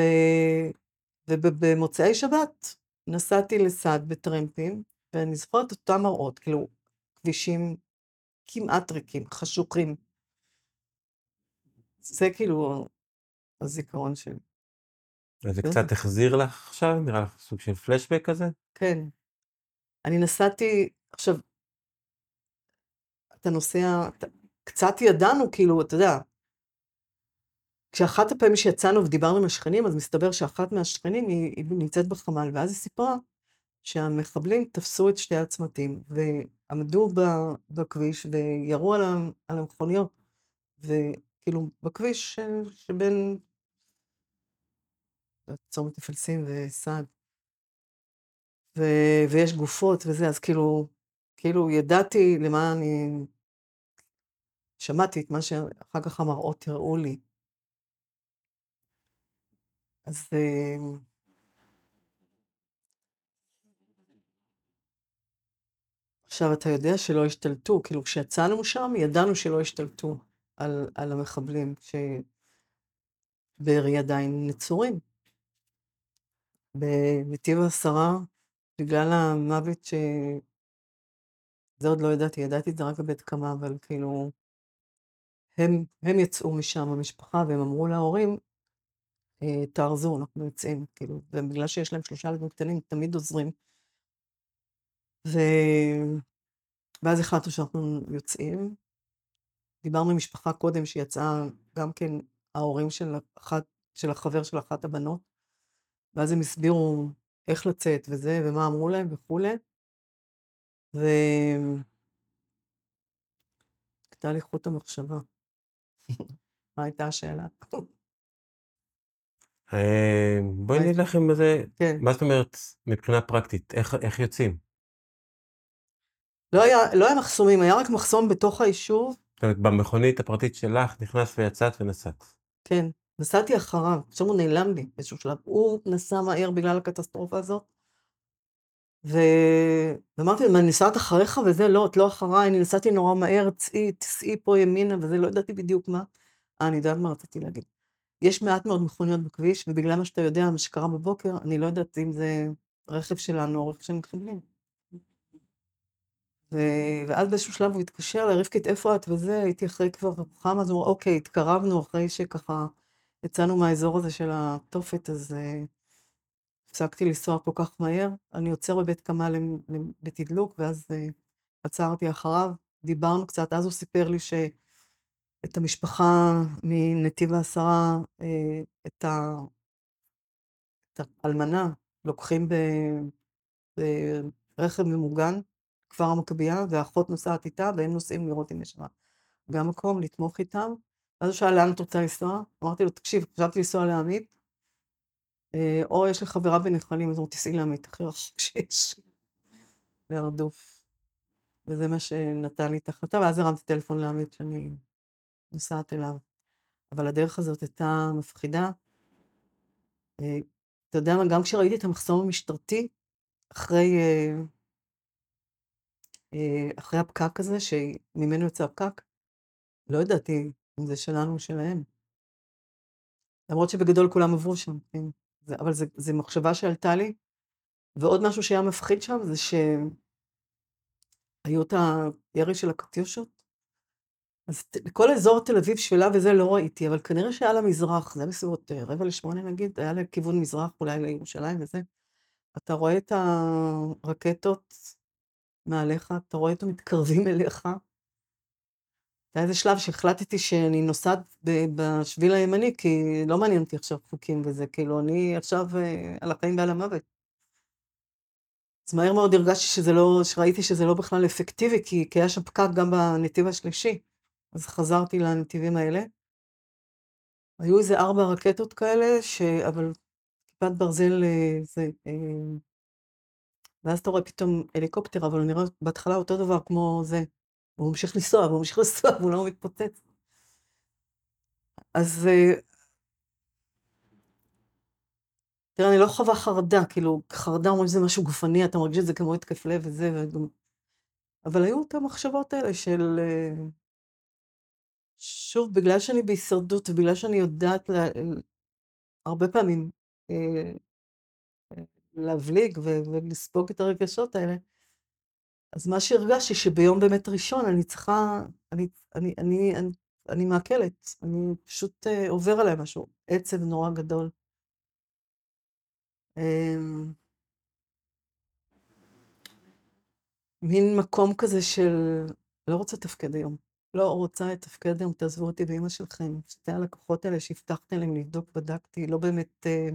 ובמוצאי שבת נסעתי לסד בטרמפים, ואני זוכרת אותם מראות, כאילו, כבישים כמעט ריקים, חשוכים. זה כאילו הזיכרון שלי. זה קצת החזיר לך עכשיו? נראה לך סוג של פלשבק כזה? כן. אני נסעתי, עכשיו, אתה נוסע, אתה, קצת ידענו, כאילו, אתה יודע, כשאחת הפעמים שיצאנו ודיברנו עם השכנים, אז מסתבר שאחת מהשכנים היא, היא נמצאת בחמ"ל, ואז היא סיפרה שהמחבלים תפסו את שתי הצמתים, ועמדו בכביש וירו על, המכוניות, וכאילו בכביש שבין צומת מפלסים וסעד. ו- ויש גופות וזה, אז כאילו, כאילו ידעתי למה אני... שמעתי את מה שאחר כך המראות הראו לי. אז... אה, עכשיו, אתה יודע שלא השתלטו, כאילו, כשיצאנו משם, ידענו שלא השתלטו על, על המחבלים, שבארי עדיין נצורים. בנתיב העשרה, בגלל המוות ש... זה עוד לא ידעתי, ידעתי את זה רק בבית קמה, אבל כאילו, הם, הם יצאו משם, המשפחה, והם אמרו להורים, תארזו, אנחנו יוצאים, כאילו, ובגלל שיש להם שלושה ילדים קטנים, תמיד עוזרים. ו... ואז החלטנו שאנחנו יוצאים. דיברנו עם משפחה קודם שיצאה, גם כן ההורים של, אחת, של החבר של אחת הבנות, ואז הם הסבירו איך לצאת וזה, ומה אמרו להם וכולי. ו... קטע לי חוט המחשבה. מה הייתה השאלה? אה, בואי נלך עם זה, כן. מה זאת אומרת מבחינה פרקטית, איך, איך יוצאים? לא היה, לא היה מחסומים, היה רק מחסום בתוך היישוב. זאת אומרת, במכונית הפרטית שלך נכנסת ויצאת ונסעת. כן, נסעתי אחריו, עכשיו הוא נעלם לי באיזשהו שלב. הוא נסע מהר בגלל הקטסטרופה הזאת. ואמרתי לו, מה, אני נסעת אחריך וזה? לא, את לא אחריי, אני נסעתי נורא מהר, צאי, תסעי פה ימינה וזה, לא ידעתי בדיוק מה. אה, אני יודעת מה רציתי להגיד. יש מעט מאוד מכוניות בכביש, ובגלל מה שאתה יודע, מה שקרה בבוקר, אני לא יודעת אם זה רכב שלנו או רכב של מתחבלים. ו... ואז באיזשהו שלב הוא התקשר אליי, רבקית, איפה את וזה? הייתי אחרי כבר חם, אז הוא אמר, אוקיי, התקרבנו אחרי שככה יצאנו מהאזור הזה של התופת, אז uh, הפסקתי לנסוע כל כך מהר. אני עוצר בבית קמה לתדלוק, ואז uh, עצרתי אחריו, דיברנו קצת, אז הוא סיפר לי ש... את המשפחה מנתיב העשרה, אה, את, האלמנה, לוקחים ברכב ממוגן, כפר המכבייה, והאחות נוסעת איתה, והם נוסעים לראות אם יש שם גם מקום, לתמוך איתם. אז הוא שאל לאן את רוצה לנסוע? אמרתי לו, תקשיב, חשבתי לנסוע לעמית, אה, או יש לי חברה בנחלים, אז הוא תיסעי לעמית, הכי רחוק שיש, להרדוף. וזה מה שנתן לי את ההחלטה, ואז הרמתי טלפון לעמית שאני נוסעת אליו. אבל הדרך הזאת הייתה מפחידה. אה, אתה יודע מה, גם כשראיתי את המחסום המשטרתי, אחרי, אה, אה, אחרי הפקק הזה, שממנו יוצא הפקק, לא ידעתי אם זה שלנו או שלהם. למרות שבגדול כולם עברו שם, כן. זה, אבל זו מחשבה שעלתה לי. ועוד משהו שהיה מפחיד שם זה שהיו את הירי של הקטיושות, אז כל אזור תל אביב שלה וזה לא ראיתי, אבל כנראה שהיה לה מזרח, זה היה בסביבות אה, רבע לשמונה נגיד, היה לה כיוון מזרח אולי לירושלים וזה. אתה רואה את הרקטות מעליך, אתה רואה אותם מתקרבים אליך, היה איזה שלב שהחלטתי שאני נוסעת בשביל הימני, כי לא מעניין אותי עכשיו חוקים וזה, כאילו, אני עכשיו על החיים ועל המוות. אז מהר מאוד הרגשתי שזה לא, שראיתי שזה לא בכלל אפקטיבי, כי היה שם פקק גם בנתיב השלישי. אז חזרתי לנתיבים האלה. היו איזה ארבע רקטות כאלה, ש... אבל כיפת ברזל זה... ואז אתה רואה פתאום הליקופטר, אבל הוא נראה בהתחלה אותו דבר כמו זה. הוא ממשיך לנסוע, והוא ממשיך לנסוע, והוא לא מתפוצץ. אז... תראה, אני לא חווה חרדה, כאילו, חרדה אומרים שזה משהו גופני, אתה מרגיש את זה כמו התקף לב וזה, וגם... אבל היו את המחשבות האלה של... שוב, בגלל שאני בהישרדות, ובגלל שאני יודעת לה... הרבה פעמים להבליג ולספוג את הרגשות האלה, אז מה שהרגשתי שביום באמת ראשון אני צריכה, אני, אני, אני, אני, אני מעכלת, אני פשוט uh, עובר עליי משהו, עצב נורא גדול. Um, מין מקום כזה של לא רוצה לתפקד היום, לא רוצה לתפקד היום, תעזבו אותי באמא שלכם, שתי הלקוחות האלה שהבטחתם להם לבדוק, בדקתי, לא באמת, uh,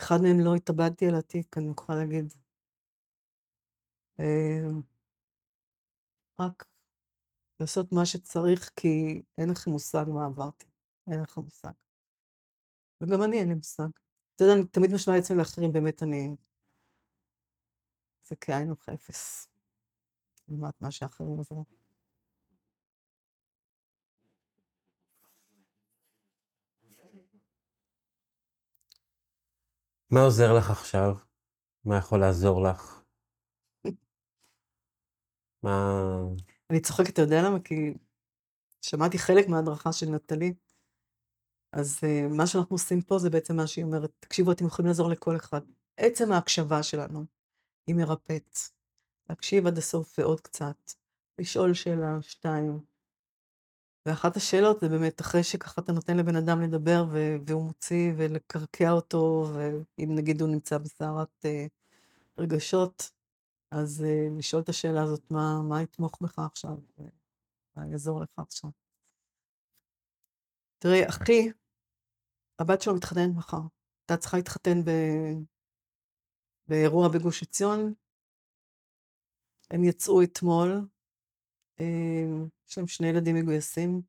אחד מהם לא התאבדתי על התיק, אני יכולה להגיד. אמ, רק לעשות מה שצריך, כי אין לכם מושג מה עברתי, אין לכם מושג. וגם אני, אין לי מושג. אתה יודע, אני תמיד משמעה עצמי לאחרים, באמת אני... זה כאין וכאפס. לעומת מה שאחרים עברו. מה עוזר לך עכשיו? מה יכול לעזור לך? מה... אני צוחקת, אתה יודע למה? כי שמעתי חלק מההדרכה של נטלי, אז uh, מה שאנחנו עושים פה זה בעצם מה שהיא אומרת, תקשיבו, אתם יכולים לעזור לכל אחד. עצם ההקשבה שלנו היא מרפאת. להקשיב עד הסוף ועוד קצת, לשאול שאלה, שתיים. ואחת השאלות זה באמת, אחרי שככה אתה נותן לבן אדם לדבר והוא מוציא ולקרקע אותו, ואם נגיד הוא נמצא בסערת uh, רגשות, אז uh, לשאול את השאלה הזאת, מה, מה יתמוך בך עכשיו, מה יעזור לך עכשיו. תראי, אחי, הבת שלו מתחתנת מחר. הייתה צריכה להתחתן ב... באירוע בגוש עציון. הם יצאו אתמול, אה, יש להם שני ילדים מגויסים,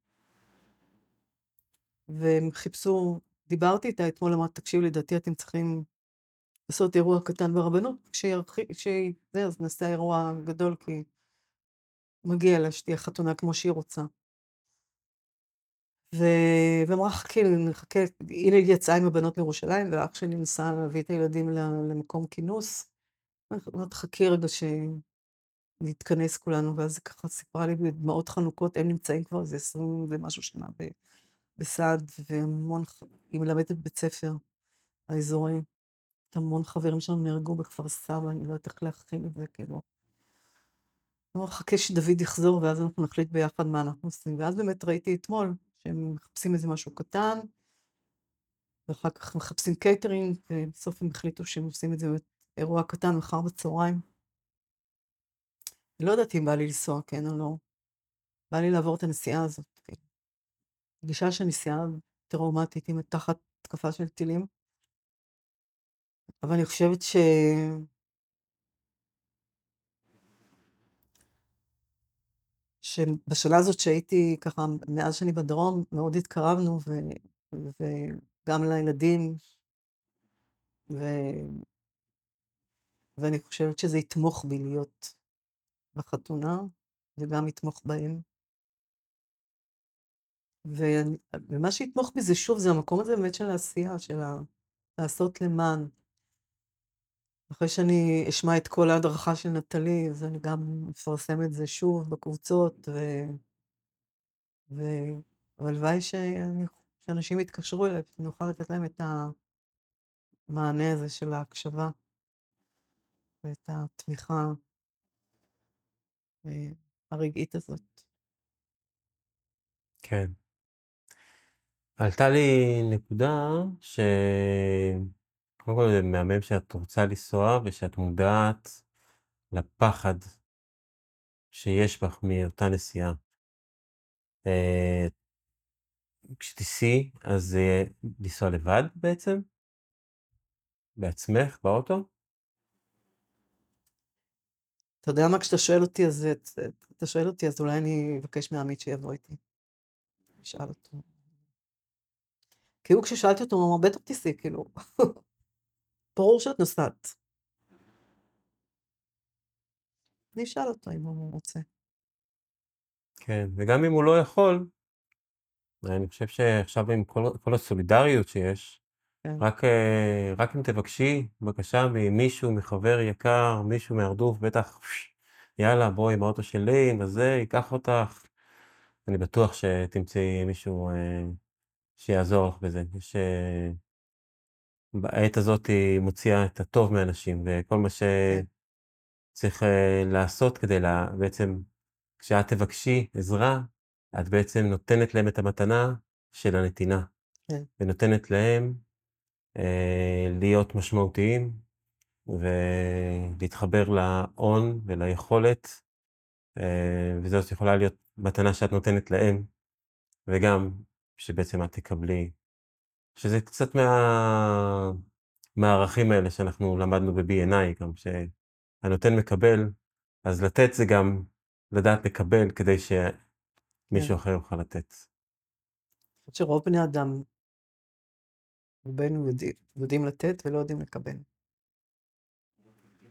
והם חיפשו, דיברתי איתה אתמול, אמרתי, תקשיב, לדעתי אתם צריכים לעשות אירוע קטן ברבנות, כשהיא, זה, אז נעשה אירוע גדול, כי מגיע לה שתהיה חתונה כמו שהיא רוצה. ואמרה, חכי, נחכה, הנה היא יצאה עם הבנות לירושלים, ואח שלי ניסה להביא את הילדים למקום כינוס. אמרת, חכי רגע שנתכנס כולנו, ואז היא ככה סיפרה לי בדמעות חנוכות, הם נמצאים כבר איזה עשרים ומשהו שנה בסעד, והמון, היא מלמדת בית ספר האזורי. המון חברים שלנו נהרגו בכפר סבא, אני לא יודעת איך להכין את זה, כאילו. אני מחכה שדוד יחזור, ואז אנחנו נחליט ביחד מה אנחנו עושים. ואז באמת ראיתי אתמול שהם מחפשים איזה משהו קטן, ואחר כך מחפשים קייטרינג, ובסוף הם החליטו שהם עושים את זה באמת אירוע קטן מחר בצהריים. לא יודעת אם בא לי לנסוע, כן או לא. בא לי לעבור את הנסיעה הזאת. כן. פגישה של נסיעה טראומטית, עם תחת התקפה של טילים. אבל אני חושבת ש... שבשנה הזאת שהייתי ככה, מאז שאני בדרום, מאוד התקרבנו, ו... וגם לילדים, ו... ואני חושבת שזה יתמוך בי להיות בחתונה, וגם יתמוך בהם. ומה שיתמוך בי זה שוב, זה המקום הזה באמת של העשייה, של ה... לעשות למען. אחרי שאני אשמע את כל ההדרכה של נטלי, אז אני גם אפרסם את זה שוב בקבוצות, ו... ו... והלוואי ש... שאנשים יתקשרו אליי, שאני אוכל לתת להם את המענה הזה של ההקשבה, ואת התמיכה הרגעית הזאת. כן. עלתה לי נקודה ש... קודם כל זה מהמם שאת רוצה לנסוע ושאת מודעת לפחד שיש בך מאותה נסיעה. אה, כשתיסעי, אז לנסוע לבד בעצם? בעצמך, באוטו? אתה יודע מה, כשאתה שואל אותי, אז אתה שואל אותי, אז אולי אני אבקש מעמית שיבוא איתי. אשאל אותו. כאילו כששאלתי אותו, הוא אמר, בטח תיסעי, כאילו. ברור שאת נוסעת. אני אשאל אותו אם הוא רוצה. כן, וגם אם הוא לא יכול, אני חושב שעכשיו עם כל, כל הסולידריות שיש, כן. רק, אה, רק אם תבקשי בבקשה ממישהו, מחבר יקר, מישהו מהרדוף, בטח, יאללה, בואי עם האוטו שלי, עם הזה, ייקח אותך. אני בטוח שתמצאי מישהו אה, שיעזור לך בזה. יש... אה, בעת הזאת היא מוציאה את הטוב מאנשים, וכל מה כן. שצריך לעשות כדי לה... בעצם, כשאת תבקשי עזרה, את בעצם נותנת להם את המתנה של הנתינה. כן. ונותנת להם להיות משמעותיים, ולהתחבר להון וליכולת, אה, וזאת יכולה להיות מתנה שאת נותנת להם, וגם שבעצם את תקבלי, שזה קצת מה... מהערכים האלה שאנחנו למדנו ב-B&I, גם שהנותן מקבל, אז לתת זה גם לדעת לקבל כדי שמישהו כן. אחר יוכל לתת. אני חושבת שרוב בני אדם, רובנו יודעים, יודעים לתת ולא יודעים לקבל.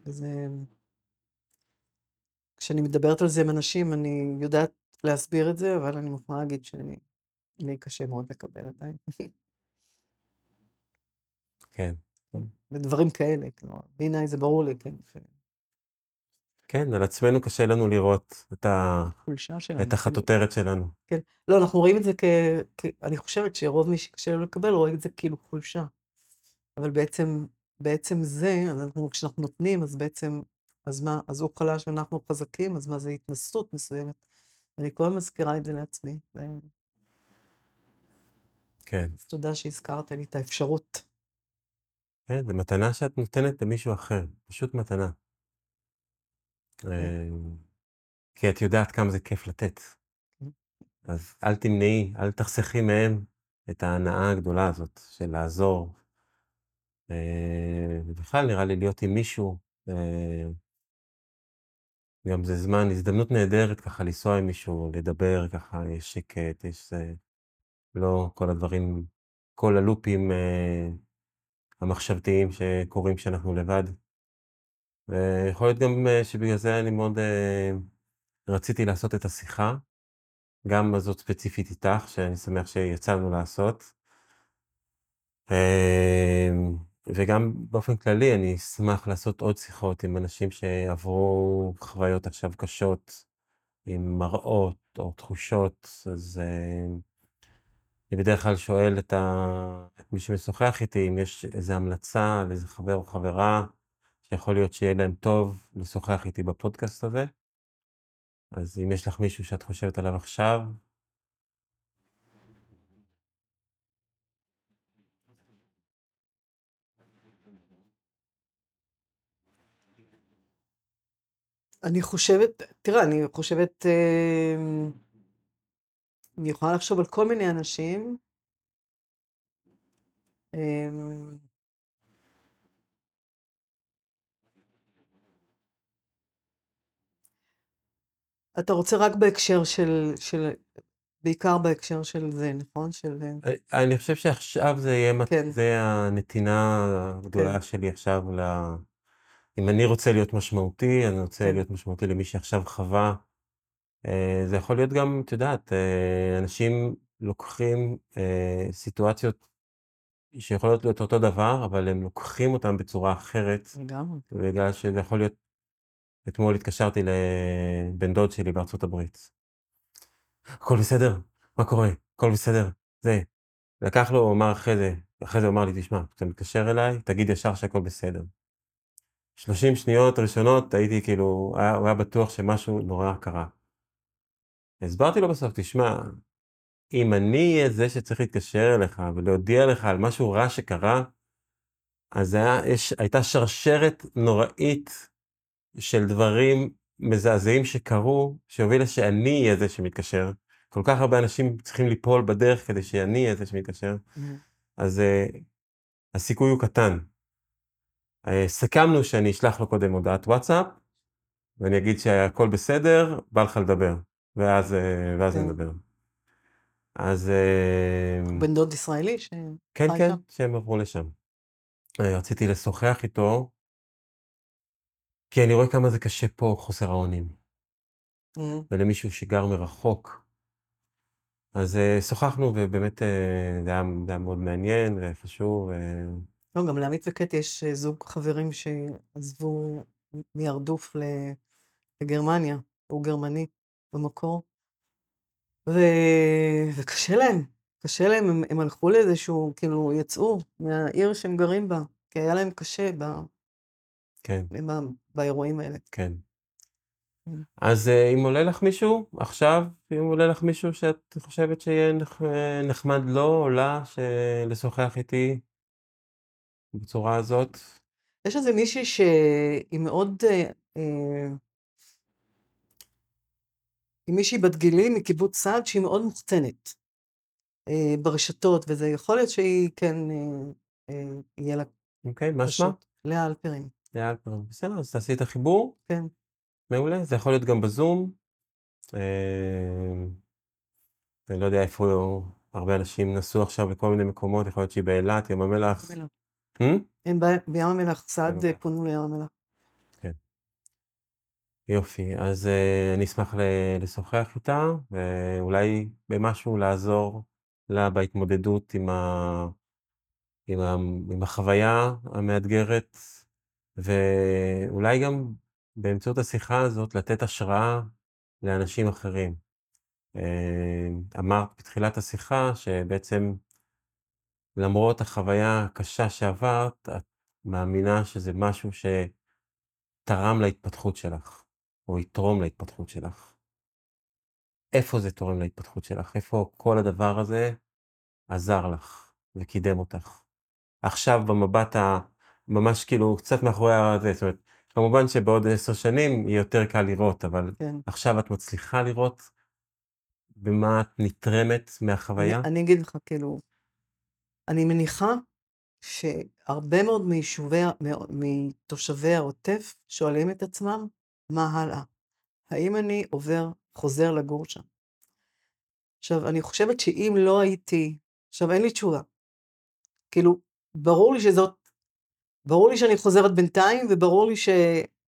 וזה... כשאני מדברת על זה עם אנשים, אני יודעת להסביר את זה, אבל אני מוכרחה להגיד שאני... לי קשה מאוד לקבל עדיין. כן. ודברים כאלה, כלומר, בעיניי זה ברור לי, כן. כן, על עצמנו קשה לנו לראות את, ה... שלנו. את. החטוטרת שלנו. כן. לא, אנחנו רואים את זה כ... כ... אני חושבת שרוב מי שקשה לו לקבל, רואה את זה כאילו חולשה. אבל בעצם, בעצם זה, אנחנו, כשאנחנו נותנים, אז בעצם, אז מה, אז הוא חלש ואנחנו חזקים, אז מה, זה התנסות מסוימת. אני כל הזמן מזכירה את זה לעצמי. ו- כן. אז תודה שהזכרת לי את האפשרות. כן, זו מתנה שאת נותנת למישהו אחר, פשוט מתנה. אה, כי את יודעת כמה זה כיף לתת. כן. אז אל תמנעי, אל תחסכי מהם את ההנאה הגדולה הזאת של לעזור. אה, ובכלל, נראה לי להיות עם מישהו, אה, גם זה זמן, הזדמנות נהדרת ככה לנסוע עם מישהו, לדבר ככה, יש שקט, יש זה, לא כל הדברים, כל הלופים המחשבתיים שקורים כשאנחנו לבד. ויכול להיות גם אה, שבגלל זה אני מאוד אה, רציתי לעשות את השיחה, גם הזאת ספציפית איתך, שאני שמח שיצא לנו לעשות. אה, וגם באופן כללי, אני אשמח לעשות עוד שיחות עם אנשים שעברו חוויות עכשיו קשות, עם מראות או תחושות, אז אה, אני בדרך כלל שואל את, ה... את מי שמשוחח איתי אם יש איזו המלצה על איזה חבר או חברה שיכול להיות שיהיה להם טוב לשוחח איתי בפודקאסט הזה. אז אם יש לך מישהו שאת חושבת עליו עכשיו, אני חושבת, תראה, אני חושבת, אה, אני יכולה לחשוב על כל מיני אנשים. אה, אתה רוצה רק בהקשר של, של, בעיקר בהקשר של זה, נכון? של... אה, אה, אני חושב שעכשיו זה יהיה, כן. זה הנתינה הגדולה כן. שלי עכשיו ל... אם אני רוצה להיות משמעותי, אני רוצה כן. להיות משמעותי למי שעכשיו חווה. אה, זה יכול להיות גם, את יודעת, אנשים לוקחים סיטואציות שיכולות להיות אותו דבר, אבל הם לוקחים אותם בצורה אחרת, לגמרי. בגלל שזה יכול להיות... אתמול התקשרתי לבן דוד שלי בארצות הברית. הכל בסדר? מה קורה? הכל בסדר? זה. לקח לו, הוא אמר אחרי זה, אחרי זה הוא אמר לי, תשמע, כשאתה מתקשר אליי, תגיד ישר שהכל בסדר. 30 שניות ראשונות הייתי כאילו, היה, הוא היה בטוח שמשהו נורא קרה. הסברתי לו בסוף, תשמע, אם אני אהיה זה שצריך להתקשר אליך ולהודיע לך על משהו רע שקרה, אז היה, יש, הייתה שרשרת נוראית של דברים מזעזעים שקרו, שהוביל שאני אהיה זה שמתקשר. כל כך הרבה אנשים צריכים ליפול בדרך כדי שאני אהיה זה שמתקשר, אז uh, הסיכוי הוא קטן. Uh, סיכמנו שאני אשלח לו קודם הודעת וואטסאפ, ואני אגיד שהכל בסדר, בא לך לדבר, ואז, uh, ואז כן. נדבר. אז... Uh, בן דוד ישראלי ש... כן, כן, שם? שהם עברו לשם. Uh, רציתי לשוחח איתו, כי אני רואה כמה זה קשה פה, חוסר האונים. Mm. ולמישהו שגר מרחוק. אז uh, שוחחנו, ובאמת uh, זה, היה, זה היה מאוד מעניין וחשוב. Uh, לא, גם לעמית וקטי יש אה, זוג חברים שעזבו מהרדוף לגרמניה, הוא גרמני במקור, ו... וקשה להם, קשה להם, הם, הם הלכו לאיזשהו, כאילו, יצאו מהעיר שהם גרים בה, כי היה להם קשה ב... כן. באירועים האלה. כן. כן. אז uh, אם עולה לך מישהו, עכשיו, אם עולה לך מישהו שאת חושבת שיהיה נח... אה, נחמד לו או לה. לשוחח איתי בצורה הזאת, יש איזה מישהי שהיא מאוד, אה, אה, היא מישהי בת גילי מקיבוץ סעד שהיא מאוד מוחצנת אה, ברשתות וזה, יכול להיות שהיא כן, אה, אה, יהיה לה אוקיי, מה שמה? לאה אלפרין. בסדר, אז תעשי את החיבור, כן. מעולה. זה יכול להיות גם בזום. אה, אני לא יודע איפה הרבה אנשים נסעו עכשיו לכל מיני מקומות, יכול להיות שהיא באילת, ים המלח. Hmm? הם ב- בים המלח, סעד אה. פונו לים המלח. יופי, אז uh, אני אשמח לשוחח איתה, ואולי במשהו לעזור לה בהתמודדות עם, ה... עם, ה... עם החוויה המאתגרת, ואולי גם באמצעות השיחה הזאת לתת השראה לאנשים אחרים. Uh, אמרת בתחילת השיחה שבעצם למרות החוויה הקשה שעברת, את מאמינה שזה משהו שתרם להתפתחות שלך. או יתרום להתפתחות שלך. איפה זה תורם להתפתחות שלך? איפה כל הדבר הזה עזר לך וקידם אותך? עכשיו במבט ה... ממש כאילו קצת מאחורי הזה, זאת אומרת, כמובן שבעוד עשר שנים יהיה יותר קל לראות, אבל כן. עכשיו את מצליחה לראות במה את נתרמת אני, מהחוויה? אני אגיד לך, כאילו, אני מניחה שהרבה מאוד מיישובי, מתושבי העוטף שואלים את עצמם, מה הלאה? האם אני עובר, חוזר לגור שם? עכשיו, אני חושבת שאם לא הייתי, עכשיו אין לי תשובה. כאילו, ברור לי שזאת, ברור לי שאני חוזרת בינתיים, וברור לי ש...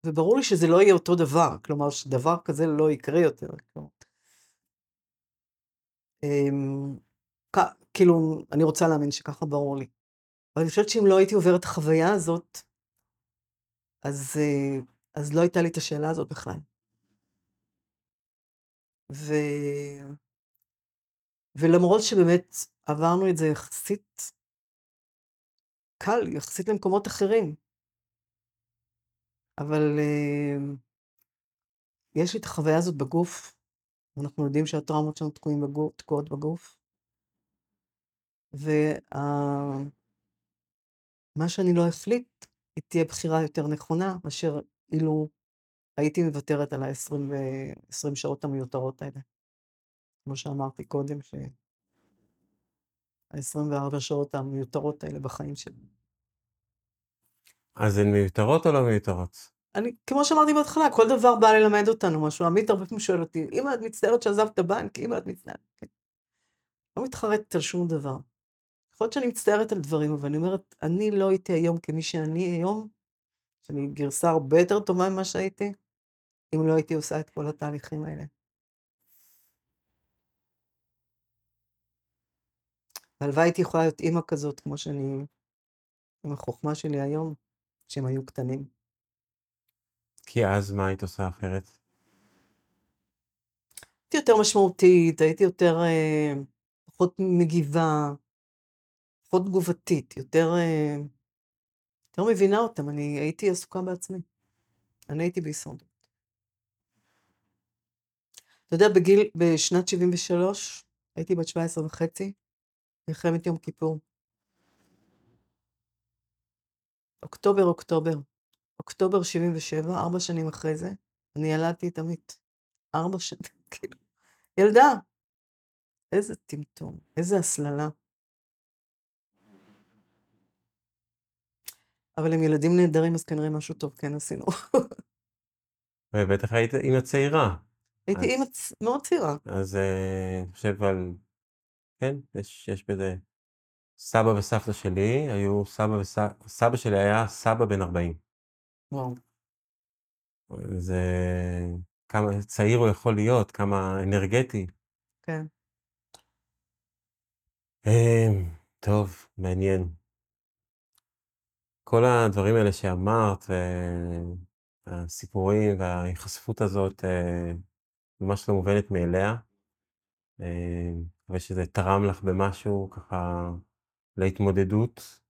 וברור לי שזה לא יהיה אותו דבר, כלומר, שדבר כזה לא יקרה יותר. אמ, כאילו, אני רוצה להאמין שככה ברור לי. אבל אני חושבת שאם לא הייתי עוברת את החוויה הזאת, אז, אה, אז לא הייתה לי את השאלה הזאת בכלל. ו... ולמרות שבאמת עברנו את זה יחסית קל, יחסית למקומות אחרים, אבל אה, יש לי את החוויה הזאת בגוף, אנחנו יודעים שהטראומות שלנו תקועים בגוף, תקועות בגוף, ומה שאני לא אחליט, היא תהיה בחירה יותר נכונה, מאשר אילו הייתי מוותרת על ה-20 ו- 20 שעות המיותרות האלה. כמו שאמרתי קודם, שה-24 שעות המיותרות האלה בחיים שלי. אז הן מיותרות או לא מיותרות? אני, כמו שאמרתי בהתחלה, כל דבר בא ללמד אותנו משהו. עמית הרבה פעמים שואל אותי, אמא, את מצטערת שעזבת את הבנק? אמא, את מצטערת? כן. לא מתחרטת על שום דבר. יכול להיות שאני מצטערת על דברים, אבל אני אומרת, אני לא הייתי היום כמי שאני היום, שאני גרסה הרבה יותר טובה ממה שהייתי, אם לא הייתי עושה את כל התהליכים האלה. והלוואי הייתי יכולה להיות אימא כזאת, כמו שאני, עם החוכמה שלי היום, כשהם היו קטנים. כי אז מה היית עושה אחרת? הייתי יותר משמעותית, הייתי יותר, אה, פחות מגיבה, פחות תגובתית, יותר, אה, יותר מבינה אותם, אני הייתי עסוקה בעצמי. אני הייתי בהישרדות. אתה יודע, בגיל, בשנת 73, הייתי בת 17 וחצי, מלחמת יום כיפור. אוקטובר, אוקטובר. אוקטובר 77, ארבע שנים אחרי זה, אני ילדתי את עמית. ארבע שנים, כאילו. ילדה. איזה טמטום, איזה הסללה. אבל הם ילדים נהדרים, אז כנראה משהו טוב כן עשינו. ובטח היית אימא צעירה. הייתי אז- אימא צ- מאוד צעירה. אז אה, אני חושב על... כן, יש, יש בזה... סבא וסבתא שלי היו סבא וסבא... סבא שלי היה סבא בן 40. וואו. זה... כמה צעיר הוא יכול להיות, כמה אנרגטי. כן. אה, טוב, מעניין. כל הדברים האלה שאמרת, והסיפורים וההיחשפות הזאת, אה, ממש לא מובנת מאליה. מקווה שזה תרם לך במשהו ככה להתמודדות.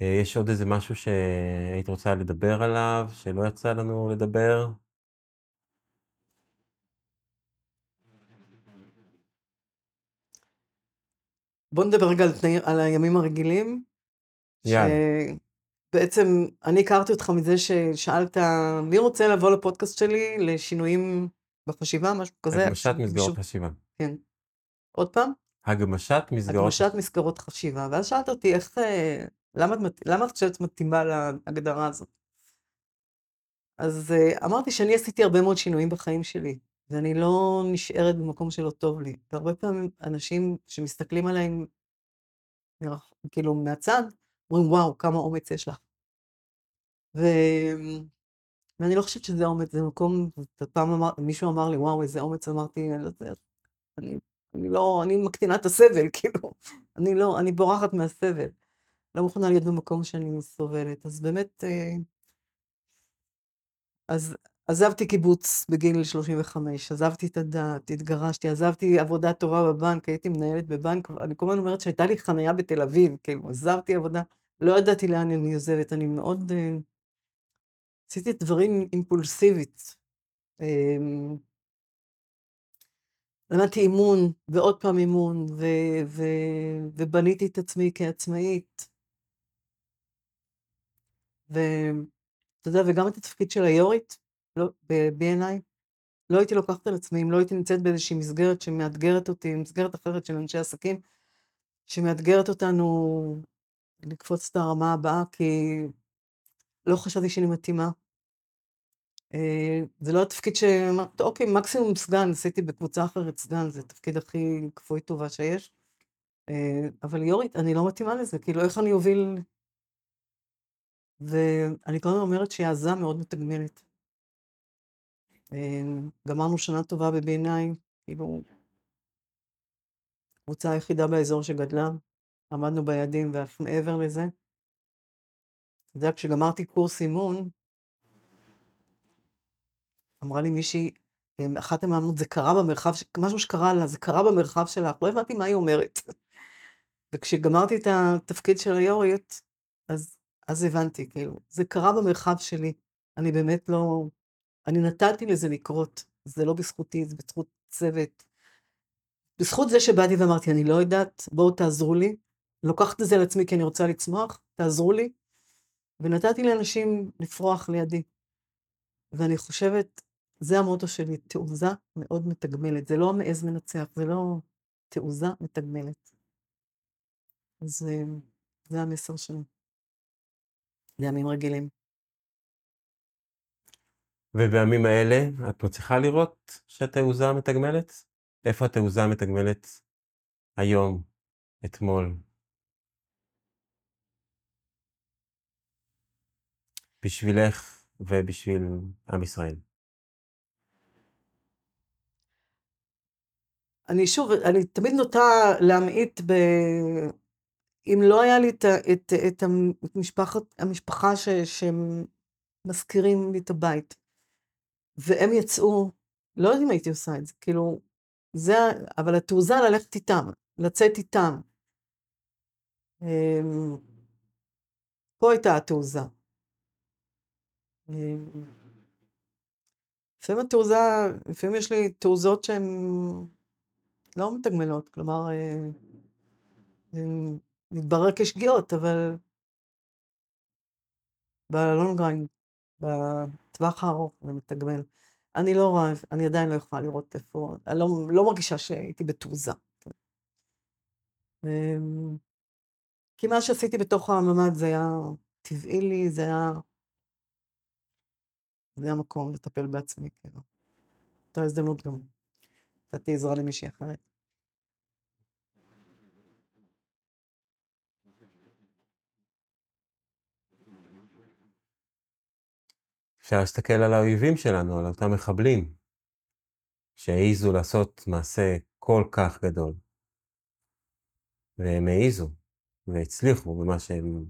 אה, יש עוד איזה משהו שהיית רוצה לדבר עליו, שלא יצא לנו לדבר? בוא נדבר רגע על, תנאי, על הימים הרגילים. יאללה. בעצם אני הכרתי אותך מזה ששאלת, מי רוצה לבוא לפודקאסט שלי לשינויים בחשיבה, משהו כזה? הגמשת מסגרות חשיבה. כן. עוד פעם? הגמשת מסגרות... הגמשת מסגרות חשיבה. ואז שאלת אותי, איך, אה, למה למה את חושבת מתאימה להגדרה הזאת? אז אה, אמרתי שאני עשיתי הרבה מאוד שינויים בחיים שלי, ואני לא נשארת במקום שלא טוב לי. והרבה פעמים אנשים שמסתכלים עליי, כאילו מהצד, אומרים, וואו, כמה אומץ יש לך. ו... ואני לא חושבת שזה אומץ, זה מקום, פעם אמר, מישהו אמר לי, וואו, איזה אומץ, אמרתי, אני לא יודעת, אני, לא, אני מקטינה את הסבל, כאילו, אני לא, אני בורחת מהסבל. לא מוכנה להיות במקום שאני סובלת. אז באמת, אה, אז עזבתי קיבוץ בגיל 35, עזבתי את הדת, התגרשתי, עזבתי עבודה טובה בבנק, הייתי מנהלת בבנק, אני כל הזמן אומרת שהייתה לי חניה בתל אביב, כאילו, עזבתי עבודה, לא ידעתי לאן אני עוזבת, אני מאוד... אה, עשיתי דברים אימפולסיבית. למדתי אימון, ועוד פעם אימון, ובניתי את עצמי כעצמאית. ואתה יודע, וגם את התפקיד של היו"רית, לא, ב-B&I, לא הייתי לוקחת על עצמי, אם לא הייתי נמצאת באיזושהי מסגרת שמאתגרת אותי, מסגרת אחרת של אנשי עסקים, שמאתגרת אותנו לקפוץ את הרמה הבאה, כי לא חשבתי שאני מתאימה. אה, זה לא התפקיד שאמרת, אוקיי, מקסימום סגן, עשיתי בקבוצה אחרת סגן, זה התפקיד הכי כפוי טובה שיש. אה, אבל יורית, אני לא מתאימה לזה, כאילו, איך אני אוביל... ואני כל הזמן אומרת שהעזה מאוד מתגמלת. אה, גמרנו שנה טובה ב-B&I, כאילו, קבוצה היחידה באזור שגדלה, עמדנו ביעדים ואף מעבר לזה. אתה יודע, כשגמרתי קורס אימון, אמרה לי מישהי, אמ, אחת המאמנות, זה קרה במרחב, משהו שקרה לה, זה קרה במרחב שלך, לא הבנתי מה היא אומרת. וכשגמרתי את התפקיד של היו"רית, אז, אז הבנתי, כאילו, זה קרה במרחב שלי. אני באמת לא, אני נתתי לזה לקרות, זה לא בזכותי, זה בזכות צוות. בזכות זה שבאתי ואמרתי, אני לא יודעת, בואו תעזרו לי. לוקחת את זה על עצמי כי אני רוצה לצמוח, תעזרו לי. ונתתי לאנשים לפרוח לידי. ואני חושבת, זה המוטו שלי, תעוזה מאוד מתגמלת. זה לא המעז מנצח, זה לא תעוזה מתגמלת. אז אה, זה המסר שלי. לימים רגילים. ובימים האלה את מצליחה לראות שהתעוזה מתגמלת? איפה התעוזה מתגמלת היום, אתמול? בשבילך ובשביל עם ישראל. אני שוב, אני תמיד נוטה להמעיט ב... אם לא היה לי את, את, את, המ- את משפחת, המשפחה ש, שמזכירים לי את הבית, והם יצאו, לא יודעת אם הייתי עושה את זה, כאילו, זה, אבל התעוזה ללכת איתם, לצאת איתם. אמ, פה הייתה התעוזה. אמ, לפעמים התעוזה, לפעמים יש לי תעוזות שהן לא מתגמלות, כלומר, אה, מתברר כשגיאות, אבל בלונג ריין בטווח הארוך זה מתגמל. אני לא רואה, אני עדיין לא יכולה לראות איפה, אני לא, לא מרגישה שהייתי בתעוזה. אמ, כי מה שעשיתי בתוך הממ"ד זה היה טבעי לי, זה היה... זה המקום לטפל בעצמי, כאילו. הייתה הזדמנות גם. נתתי עזרה למישהי אחרת. אפשר להסתכל על האויבים שלנו, על אותם מחבלים, שהעיזו לעשות מעשה כל כך גדול. והם העיזו, והצליחו במה שהם,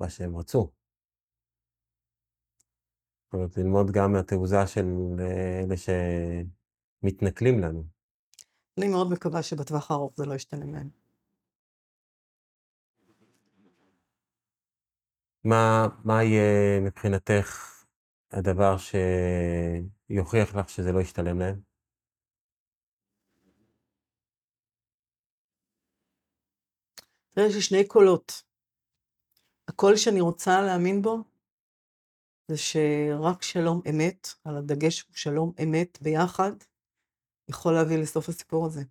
מה שהם רצו. זאת אומרת, ללמוד גם מהתעוזה של אלה שמתנכלים לנו. אני מאוד מקווה שבטווח הארוך זה לא ישתנה מהם. מה, מה יהיה מבחינתך הדבר שיוכיח לך שזה לא ישתלם להם? תראה, יש לי שני קולות. הקול שאני רוצה להאמין בו, זה שרק שלום אמת, על הדגש הוא שלום אמת ביחד, יכול להביא לסוף הסיפור הזה.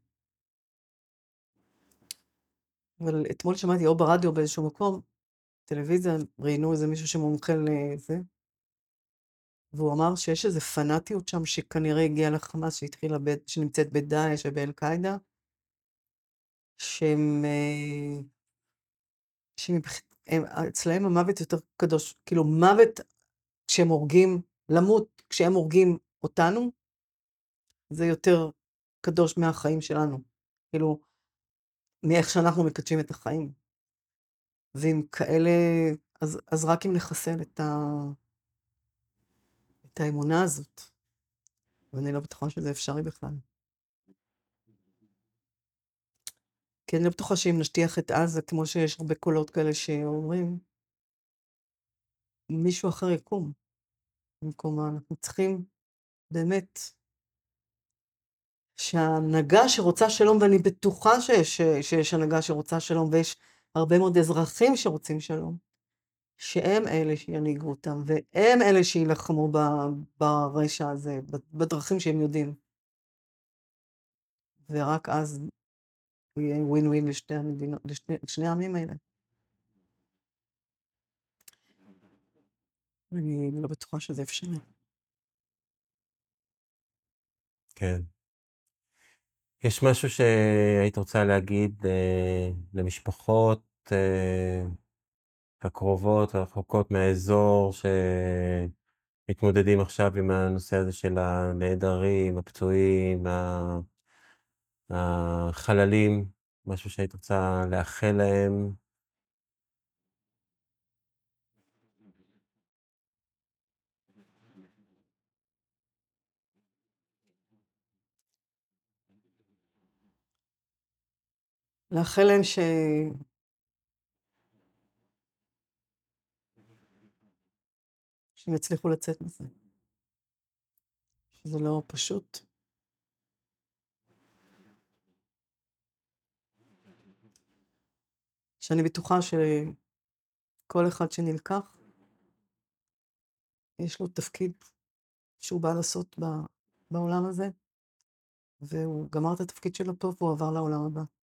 אבל אתמול שמעתי או ברדיו באיזשהו מקום, טלוויזיה, ראיינו איזה מישהו שמומחה לזה, והוא אמר שיש איזו פנאטיות שם שכנראה הגיעה לחמאס, שהתחילה, ב... שנמצאת בדאעש ובאל-קאעידה, שהם... אה, שאצלהם המוות יותר קדוש, כאילו מוות כשהם הורגים, למות כשהם הורגים אותנו, זה יותר קדוש מהחיים שלנו. כאילו, מאיך שאנחנו מקדשים את החיים. ואם כאלה, אז, אז רק אם נחסל את, ה, את האמונה הזאת. ואני לא בטוחה שזה אפשרי בכלל. כי אני לא בטוחה שאם נשטיח את עזה, כמו שיש הרבה קולות כאלה שאומרים, מישהו אחר יקום במקומה. אנחנו צריכים באמת שההנהגה שרוצה שלום, ואני בטוחה שיש, שיש הנהגה שרוצה שלום, ויש הרבה מאוד אזרחים שרוצים שלום, שהם אלה שינהיגו אותם, והם אלה שיילחמו ברשע הזה, בדרכים שהם יודעים. ורק אז יהיה ווין ווין לשתי המדינות, לשני העמים האלה. אני לא בטוחה שזה אפשרי. כן. יש משהו שהיית רוצה להגיד אה, למשפחות אה, הקרובות, הרחוקות מהאזור, שמתמודדים עכשיו עם הנושא הזה של הנעדרים, הפצועים, החללים, משהו שהיית רוצה לאחל להם? לאחל להם ש... שהם יצליחו לצאת מזה. שזה לא פשוט. שאני בטוחה שכל אחד שנלקח, יש לו תפקיד שהוא בא לעשות בעולם הזה, והוא גמר את התפקיד שלו טוב והוא עבר לעולם הבא.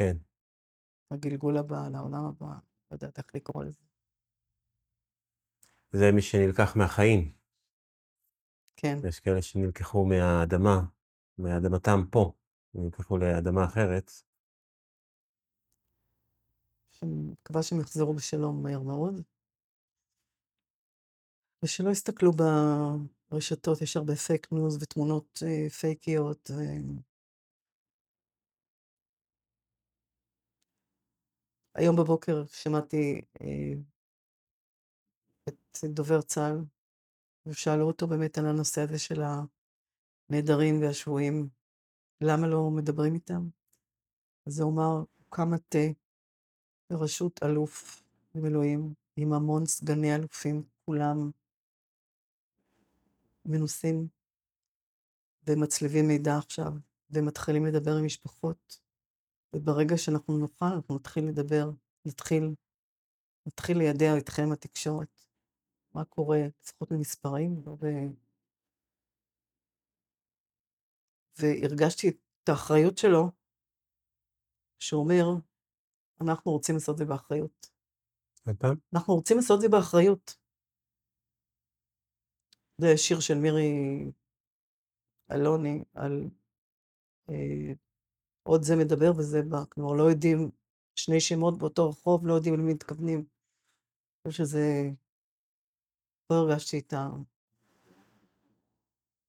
כן. הגלגול הבא, לעולם הבא, לא יודעת איך לקרוא לזה. זה מי שנלקח מהחיים. כן. יש כאלה שנלקחו מהאדמה, מאדמתם פה, נלקחו לאדמה אחרת. מקווה שהם יחזרו בשלום מהר מאוד. ושלא יסתכלו ברשתות, יש הרבה fake news ותמונות אה, פייקיות. ו... היום בבוקר שמעתי אה, את דובר צה"ל, ושאלו אותו באמת על הנושא הזה של הנעדרים והשבויים, למה לא מדברים איתם? אז הוא אמר, הוקם מטה בראשות אלוף במילואים, עם המון סגני אלופים, כולם מנוסים, ומצליבים מידע עכשיו, ומתחילים לדבר עם משפחות. וברגע שאנחנו נוכל, אנחנו נתחיל לדבר נתחיל נתחיל ליידע אתכם, התקשורת, מה קורה, לפחות במספרים, לא ב... והרגשתי את האחריות שלו, שהוא אומר, אנחנו רוצים לעשות את זה באחריות. אתה? אנחנו רוצים לעשות את זה באחריות. זה שיר של מירי אלוני על אה, עוד זה מדבר וזה בא. כלומר, לא יודעים, שני שמות באותו רחוב, לא יודעים למי מתכוונים. אני חושב שזה... לא הרגשתי את, ה...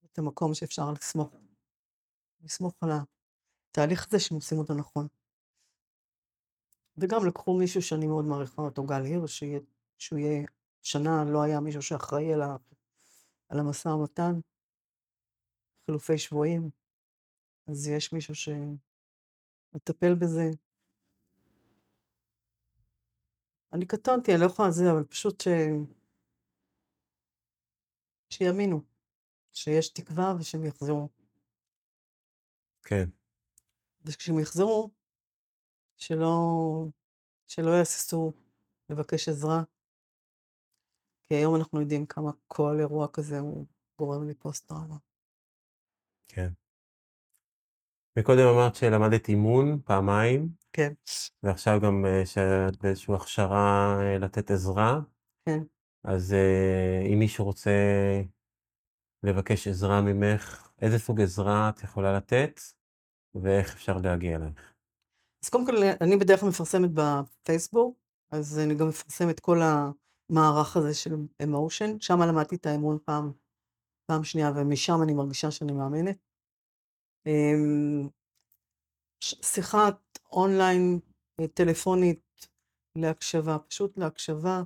את המקום שאפשר לסמוך. לסמוך על התהליך הזה שהם עושים אותו נכון. וגם לקחו מישהו שאני מאוד מעריכה אותו, גל הירש, שיהיה, שהוא יהיה, שנה לא היה מישהו שאחראי על, ה, על המשא ומתן, חילופי שבויים, אז יש מישהו שמטפל בזה. אני קטונתי, אני לא יכולה לזה, אבל פשוט ש... שיאמינו, שיש תקווה ושהם יחזרו. כן. וכשהם יחזרו, שלא, שלא יהססו לבקש עזרה, כי היום אנחנו יודעים כמה כל אירוע כזה הוא גורם לי פוסט-טראומה. כן. וקודם אמרת שלמדת אימון פעמיים, כן, ועכשיו גם אה, שאת באיזושהי הכשרה אה, לתת עזרה, כן. אז אה, אם מישהו רוצה לבקש עזרה ממך, איזה סוג עזרה את יכולה לתת, ואיך אפשר להגיע אלייך? אז קודם כל, אני בדרך כלל מפרסמת בפייסבוק, אז אני גם מפרסמת כל המערך הזה של אמושן, שם למדתי את האמון פעם, פעם שנייה, ומשם אני מרגישה שאני מאמנת. אמ, שיחת אונליין אה, טלפונית להקשבה, פשוט להקשבה.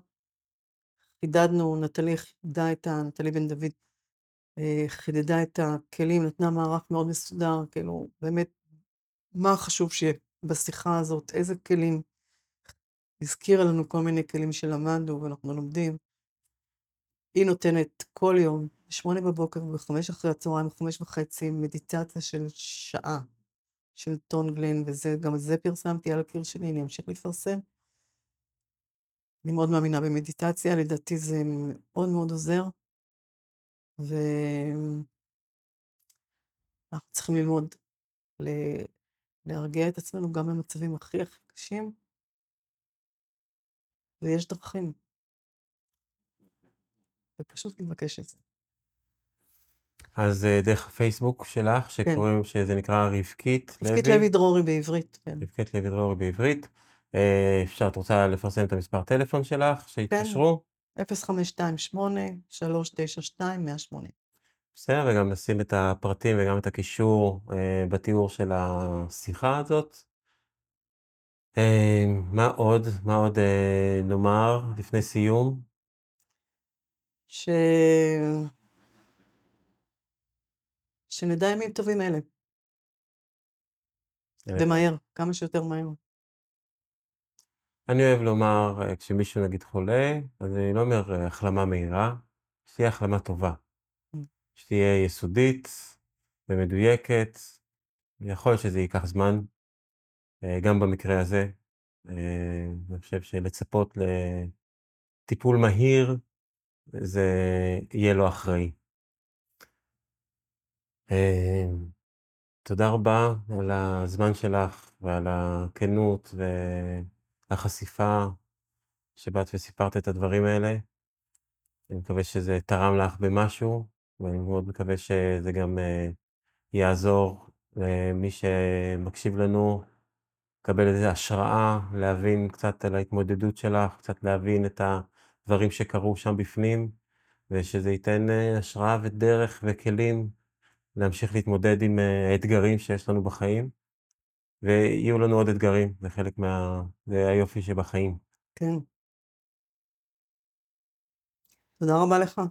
חידדנו, נטלי חידדה את ה... נטלי בן דוד אה, חידדה את הכלים, נתנה מערך מאוד מסודר, כאילו, באמת, מה חשוב שיהיה בשיחה הזאת, איזה כלים. הזכירה לנו כל מיני כלים שלמדנו ואנחנו לומדים. היא נותנת כל יום, בשמונה בבוקר ובחמש אחרי הצהריים, בחמש וחצי, מדיטציה של שעה של טון גלן, וזה, גם את זה פרסמתי על הקיר שלי, אני אמשיך לפרסם. אני מאוד מאמינה במדיטציה, לדעתי זה מאוד מאוד עוזר. ואנחנו צריכים ללמוד ל- להרגיע את עצמנו גם במצבים הכי הכי קשים, ויש דרכים. ופשוט לבקש את זה. אז אה, דרך הפייסבוק שלך, שקוראים, שזה נקרא רבקית לוי. רבקית לוי דרורי בעברית, כן. רבקית לוי דרורי בעברית. אה, אפשר, את רוצה לפרסם את המספר טלפון שלך, שיתקשרו? 0528-392-180. בסדר, וגם נשים את הפרטים וגם את הקישור אה, בתיאור של השיחה הזאת. אה, מה עוד? מה עוד אה, נאמר לפני סיום? ש... שנדע ימים טובים אלה, ומהר, כמה שיותר מהר. אני אוהב לומר, אה, כשמישהו נגיד חולה, אז אני לא אומר אה, החלמה מהירה, שתהיה החלמה טובה. Mm. שתהיה יסודית ומדויקת. יכול להיות שזה ייקח זמן, אה, גם במקרה הזה. אני חושב שלצפות לטיפול מהיר, זה יהיה לא אחראי. אה, תודה רבה על הזמן שלך ועל הכנות והחשיפה שבאת וסיפרת את הדברים האלה. אני מקווה שזה תרם לך במשהו, ואני מאוד מקווה שזה גם אה, יעזור למי שמקשיב לנו, לקבל איזו השראה, להבין קצת על ההתמודדות שלך, קצת להבין את הדברים שקרו שם בפנים, ושזה ייתן אה, השראה ודרך וכלים להמשיך להתמודד עם אה, האתגרים שיש לנו בחיים, ויהיו לנו עוד אתגרים, זה חלק מה... זה היופי שבחיים. כן. תודה רבה לך.